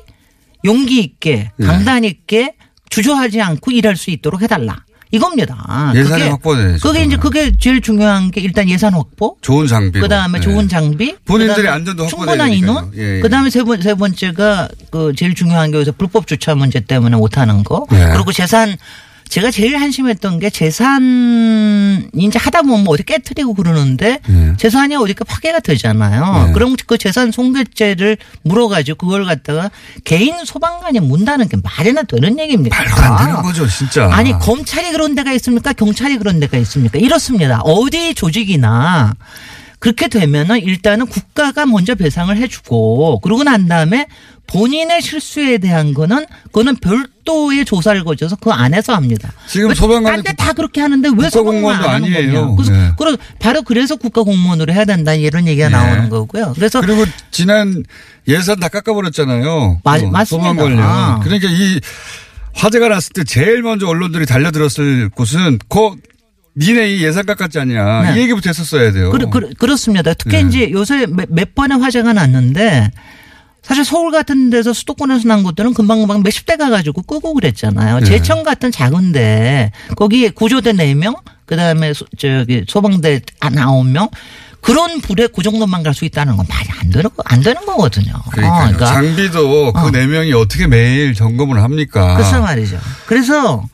용기 있게 예. 강단 있게 주저하지 않고 일할 수 있도록 해달라. 이겁니다. 예산이 그게- 확보돼야죠, 그게 이제. 그게 제일 중요한 게 일단 예산 확보. 좋은 장비. 그 다음에 좋은 장비. 그다음에 안전도 충분한 인원. 예, 예. 그 다음에 세, 번, 세 번째가 그 제일 중요한 게 여기서 불법 주차 문제 때문에 못하는 거. 예. 그리고 재산 제가 제일 한심했던 게 재산 이제 하다 보면 뭐 어디 깨트리고 그러는데 예. 재산이 어디가 파괴가 되잖아요. 예. 그럼 그 재산 손괴죄를 물어가지고 그걸 갖다가 개인 소방관이 문다는 게 말이나 되는 얘기입니까? 말도 안 되는 거죠, 진짜. 아니 검찰이 그런 데가 있습니까? 경찰이 그런 데가 있습니까? 이렇습니다. 어디 조직이나 그렇게 되면은 일단은 국가가 먼저 배상을 해주고 그러고 난 다음에 본인의 실수에 대한 거는 그거는 별 도의 조사를 거쳐서 그 안에서 합니다. 지금 소방관이 딴데 다 그렇게 하는데 왜 소방관 하는 아니에요. 그래서 네. 그러- 바로 그래서 국가 공무원으로 해야 된다 이런 얘기가 네. 나오는 거고요. 그래서 그리고 지난 예산 다 깎아버렸잖아요. 맞- 어, 맞습니다. 소방 관련. 아. 그러니까 이 화재가 났을 때 제일 먼저 언론들이 달려들었을 곳은 그 니네 이 예산 깎았지 않냐. 네. 이 얘기부터 했었어야 돼요. 그, 그, 그렇습니다. 특히 네. 이제 요새 몇, 몇 번의 화재가 났는데 사실 서울 같은 데서 수도권에서 난 것들은 금방금방 몇십 대 가가지고 끄고 그랬잖아요. 네. 제천 같은 작은데 거기에 구조대 4명 그 다음에 소, 저기 소방대 한 9명 그런 불에 그 정도만 갈 수 있다는 건 말이 안 되는, 거, 안 되는 거거든요. 그러니까요. 어, 장비도 그네 명이 어떻게 매일 점검을 합니까? 글쎄 말이죠. 그래서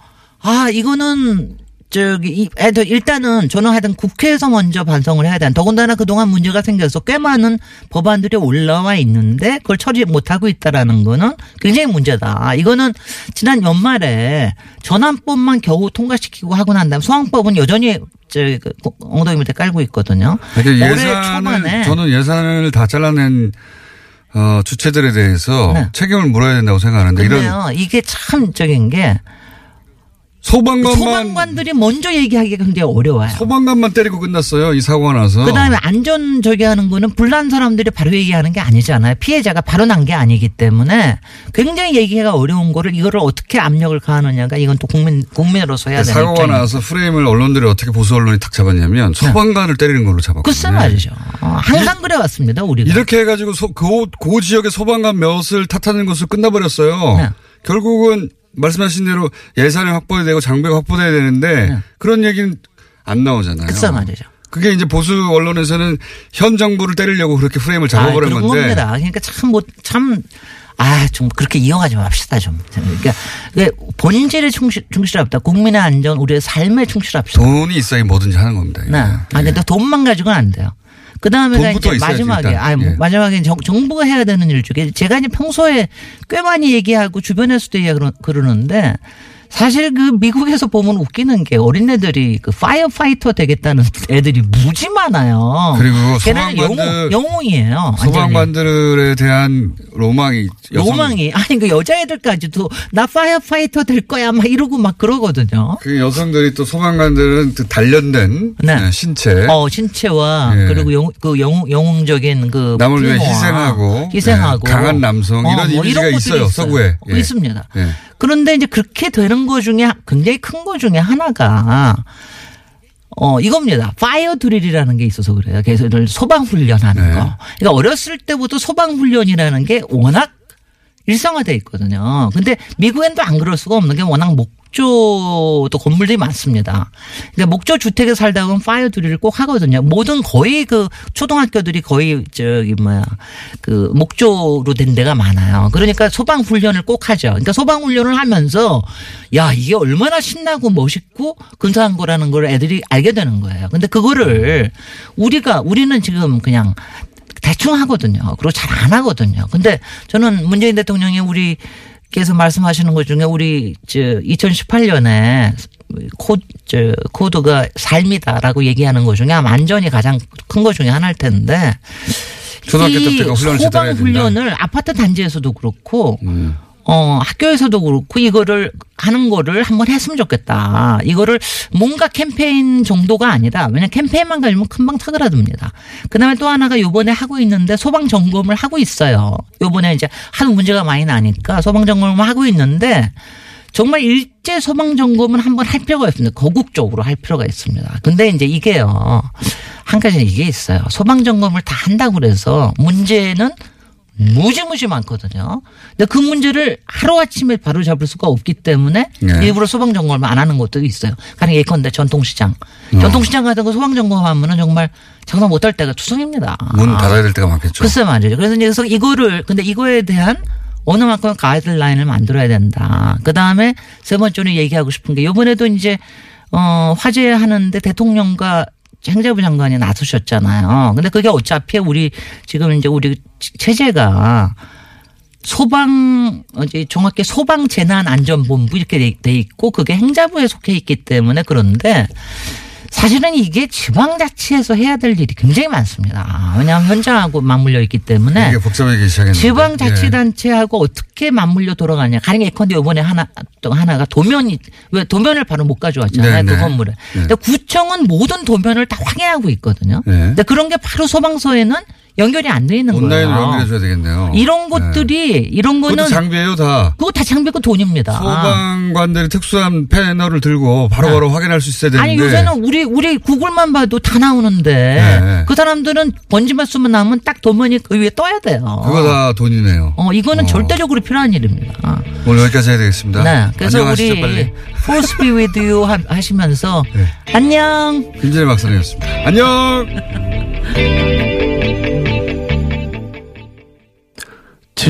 아 이거는 저기 이 애들 일단은 저는 하여튼 국회에서 먼저 반성을 해야 된다. 더군다나 그동안 문제가 생겨서 꽤 많은 법안들이 올라와 있는데 그걸 처리 못 하고 있다라는 거는 굉장히 문제다. 이거는 지난 연말에 전환법만 겨우 통과시키고 하고 난 다음 소방법은 여전히 저그 엉덩이 밑에 깔고 있거든요. 그러니까 올해 초반에 저는 예산을 다 잘라낸 어, 주체들에 대해서 네. 책임을 물어야 된다고 생각하는데 이런 이게 참 적인 게 소방관만 소방관들이 먼저 얘기하기가 굉장히 어려워요. 소방관만 때리고 끝났어요. 이 사고가 나서. 그다음에 안전 저기 하는 거는 불난 사람들이 바로 얘기하는 게 아니잖아요. 피해자가 바로 난 게 아니기 때문에 굉장히 얘기가 어려운 거를 이거를 어떻게 압력을 가하느냐가 이건 또 국민 국민으로서 해야 되는 사고가. 나서 프레임을 언론들이 어떻게 보수 언론이 탁 잡았냐면 소방관을 때리는 걸로 잡았거든요. 글쎄 말이죠. 어, 항상 그래 왔습니다. 우리가. 이렇게 해 가지고 소, 그, 그 지역의 소방관 몇을 탓하는 것을 끝나 버렸어요. 네. 결국은 말씀하신 대로 예산이 확보되고 장비가 확보돼야 되는데 그런 얘기는 안 나오잖아요. 네. 글쎄 말이죠. 그게 이제 보수 언론에서는 현 정부를 때리려고 그렇게 프레임을 아, 잡아버린 그런 건데 겁니다. 그러니까 참 뭐 참. 아, 좀 그렇게 이용하지 맙시다, 좀. 그러니까 본질에 충실, 충실합니다. 국민의 안전, 우리의 삶에 충실합시다. 돈이 있어야 뭐든지 하는 겁니다. 네. 아, 근데 돈만 가지고는 안 돼요. 그 다음에가 이제 마지막에. 아, 예. 마지막에 정, 정부가 해야 되는 일 중에 제가 이제 평소에 꽤 많이 얘기하고 주변에서도 얘기하고 그러는데 사실 그 미국에서 보면 웃기는 게 어린애들이 그 firefighter 되겠다는 애들이 무지 많아요. 그리고 소방관들- 영웅. 완전히. 소방관들에 대한 로망이 여성- 로망이 아니 그 여자애들까지도 나 firefighter 될 거야 막 이러고 막 그러거든요. 그 여성들이 또 소방관들은 그 단련된 네. 네, 신체 어 신체와 예. 그리고 영, 그 영웅 영웅적인 그 남을 위해 희생하고, 희생하고 예, 강한 남성 이런 뭐 이미지가 것들이 있어요, 서구에. 예. 있습니다. 예. 그런데 이제 그렇게 되는 거 중에 굉장히 큰 거 중에 하나가 어 이겁니다. fire drill이라는 게 있어서 그래요. 그래서 이걸 소방 훈련하는 네. 거. 그러니까 어렸을 때부터 소방 훈련이라는 게 워낙 일상화돼 있거든요. 근데 미국엔 또 안 그럴 수가 없는 게 워낙 목 조도 건물들이 많습니다. 그러니까 목조 주택에 살다 보면 fire drill을 꼭 하거든요. 모든 거의 그 초등학교들이 거의 저기 뭐야 그 목조로 된 데가 많아요. 그러니까 소방 훈련을 꼭 하죠. 그러니까 소방 훈련을 하면서 야 이게 얼마나 신나고 멋있고 근사한 거라는 걸 애들이 알게 되는 거예요. 근데 그거를 우리가 우리는 지금 그냥 대충 하거든요. 그리고 잘 안 하거든요. 근데 저는 문재인 대통령이 우리 께서 말씀하시는 것 중에 우리 저 2018년에 코, 저, 코드가 삶이다라고 얘기하는 것 중에 아마 안전이 가장 큰 것 중에 하나일 텐데 초등학교 이 때부터 훈련을 소방. 훈련을 아파트 단지에서도 그렇고 음. 어, 학교에서도 그렇고 이거를 하는 거를 한번 했으면 좋겠다. 이거를 뭔가 캠페인 정도가 아니다. 왜냐면 캠페인만 가지면 금방 사그라듭니다. 그 다음에 또 하나가 요번에 하고 있는데 소방 점검을 하고 있어요. 요번에 이제 하는 문제가 많이 나니까 소방 점검을 하고 있는데 정말 일제 소방 점검은 한번 할 필요가 있습니다. 거국적으로 할 필요가 있습니다. 근데 이제 이게요. 한 가지는 이게 있어요. 소방 점검을 다 한다고 그래서 문제는 무지무지 많거든요. 근데 그 문제를 하루아침에 바로 잡을 수가 없기 때문에 네. 일부러 소방점검을 안 하는 것도 있어요. 가령 예컨대 전통시장. 어. 전통시장 같은 거 소방점검하면 은 정말 장사 못할 때가 투성입니다. 문 닫아야 될 때가 많겠죠. 글쎄 말이죠. 그래서 이제 그래서 이거를 근데 이거에 대한 어느 만큼 가이드라인을 만들어야 된다. 그 다음에 세 번째로 얘기하고 싶은 게 이번에도 이제 어 화제하는데 대통령과 행자부 장관이 나서셨잖아요. 근데 그게 어차피 우리 지금 이제 우리 체제가 소방 이제 정확히 소방 재난 안전본부 이렇게 돼- 돼 있고 그게 행자부에 속해 있기 때문에 그런데 사실은 이게 지방자치에서 해야 될 일이 굉장히 많습니다. 왜냐하면 현장하고 맞물려 있기 때문에 이게 복잡하게 시작했는데. 예. 지방자치단체하고 어떻게 맞물려 돌아가냐. 가령 예컨대 이번에 하나 또 하나가 도면이 왜 도면을 바로 못 가져왔잖아요. 네, 그 네. 건물에. 근데 구청은 모든 도면을 다 확인하고 있거든요. 네. 근데 그런 게 바로 소방서에는 연결이 안돼 있는 온라인으로 거예요. 연결해 줘야 되겠네요. 이런 것들이 이런 그것도 거는 장비예요 다. 그거 다 장비고 돈입니다. 소방관들이 특수한 패널을 들고 바로바로 확인할 수 있어야 되는데. 아니 요새는 우리 우리 구글만 봐도 다 나오는데 네. 그 사람들은 번지만 쓰면 나오면 딱 도면이 그 위에 떠야 돼요. 그거 다 돈이네요. 어 이거는 절대적으로 필요한 일입니다. 오늘 여기까지 해야 되겠습니다. 네, 그래서 안녕하시죠, 우리 빨리. Force be with you 하- 하시면서 안녕. 김진애 박사님이었습니다. 안녕!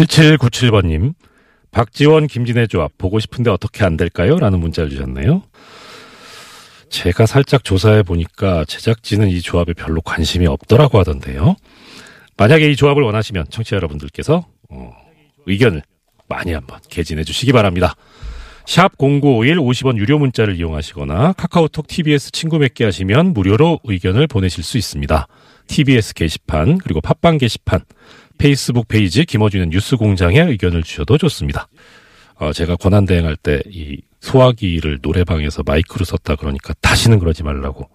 7797번님, 박지원, 김진애 조합 보고 싶은데 어떻게 안 될까요? 라는 문자를 주셨네요. 제가 살짝 조사해 보니까 제작진은 이 조합에 별로 관심이 없더라고 하던데요. 만약에 이 조합을 원하시면 청취자 여러분들께서 어, 의견을 많이 한번 개진해 주시기 바랍니다. 샵 0951 50원 유료 문자를 이용하시거나 카카오톡 TBS 친구 맺기 하시면 무료로 의견을 보내실 수 있습니다. TBS 게시판 그리고 팟빵 게시판 페이스북 페이지 김어준의 뉴스 공장에 의견을 주셔도 좋습니다. 어, 제가 권한 대행할 때 이 소화기를 노래방에서 마이크로 썼다 그러니까 다시는 그러지 말라고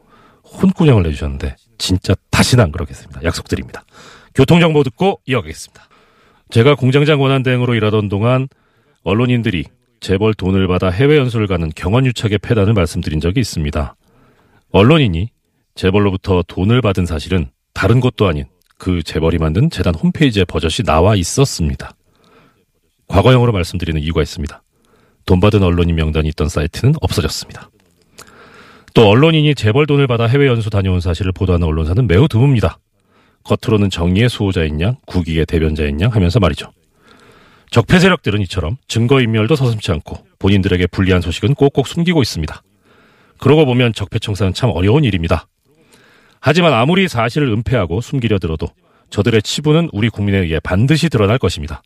혼꾸녕을 내주셨는데 진짜 다시는 안 그러겠습니다. 약속드립니다. 교통정보 듣고 이어가겠습니다. 제가 공장장 권한 대행으로 일하던 동안 언론인들이 재벌 돈을 받아 해외 연수를 가는 경원유착의 폐단을 말씀드린 적이 있습니다. 언론인이 재벌로부터 돈을 받은 사실은 다른 것도 아닌 그 재벌이 만든 재단 홈페이지에 버젓이 나와 있었습니다. 과거형으로 말씀드리는 이유가 있습니다. 돈 받은 언론인 명단이 있던 사이트는 없어졌습니다. 또 언론인이 재벌 돈을 받아 해외 연수 다녀온 사실을 보도하는 언론사는 매우 드뭅니다. 겉으로는 정의의 수호자인 양, 국익의 대변자인 양 하면서 말이죠. 적폐 세력들은 이처럼 증거인멸도 서슴지 않고 본인들에게 불리한 소식은 꼭꼭 숨기고 있습니다. 그러고 보면 적폐 청산은 참 어려운 일입니다. 하지만 아무리 사실을 은폐하고 숨기려 들어도 저들의 치부는 우리 국민에 의해 반드시 드러날 것입니다.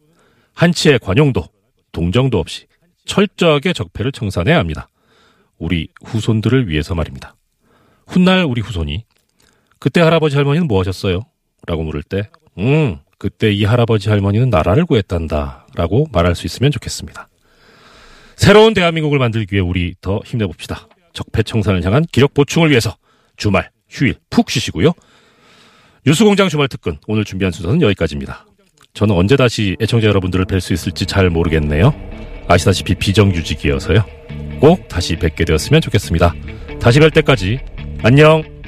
한치의 관용도 동정도 없이 철저하게 적폐를 청산해야 합니다. 우리 후손들을 위해서 말입니다. 훗날 우리 후손이 그때 할아버지 할머니는 뭐 하셨어요? 라고 물을 때, 음, 그때 이 할아버지 할머니는 나라를 구했단다. 라고 말할 수 있으면 좋겠습니다. 새로운 대한민국을 만들기 위해 우리 더 힘내봅시다. 적폐 청산을 향한 기력 보충을 위해서 주말, 휴일 푹 쉬시고요. 뉴스공장 주말 특근 오늘 준비한 순서는 여기까지입니다. 저는 언제 다시 애청자 여러분들을 뵐 수 있을지 잘 모르겠네요. 아시다시피 비정규직이어서요. 꼭 다시 뵙게 되었으면 좋겠습니다. 다시 뵐 때까지 안녕!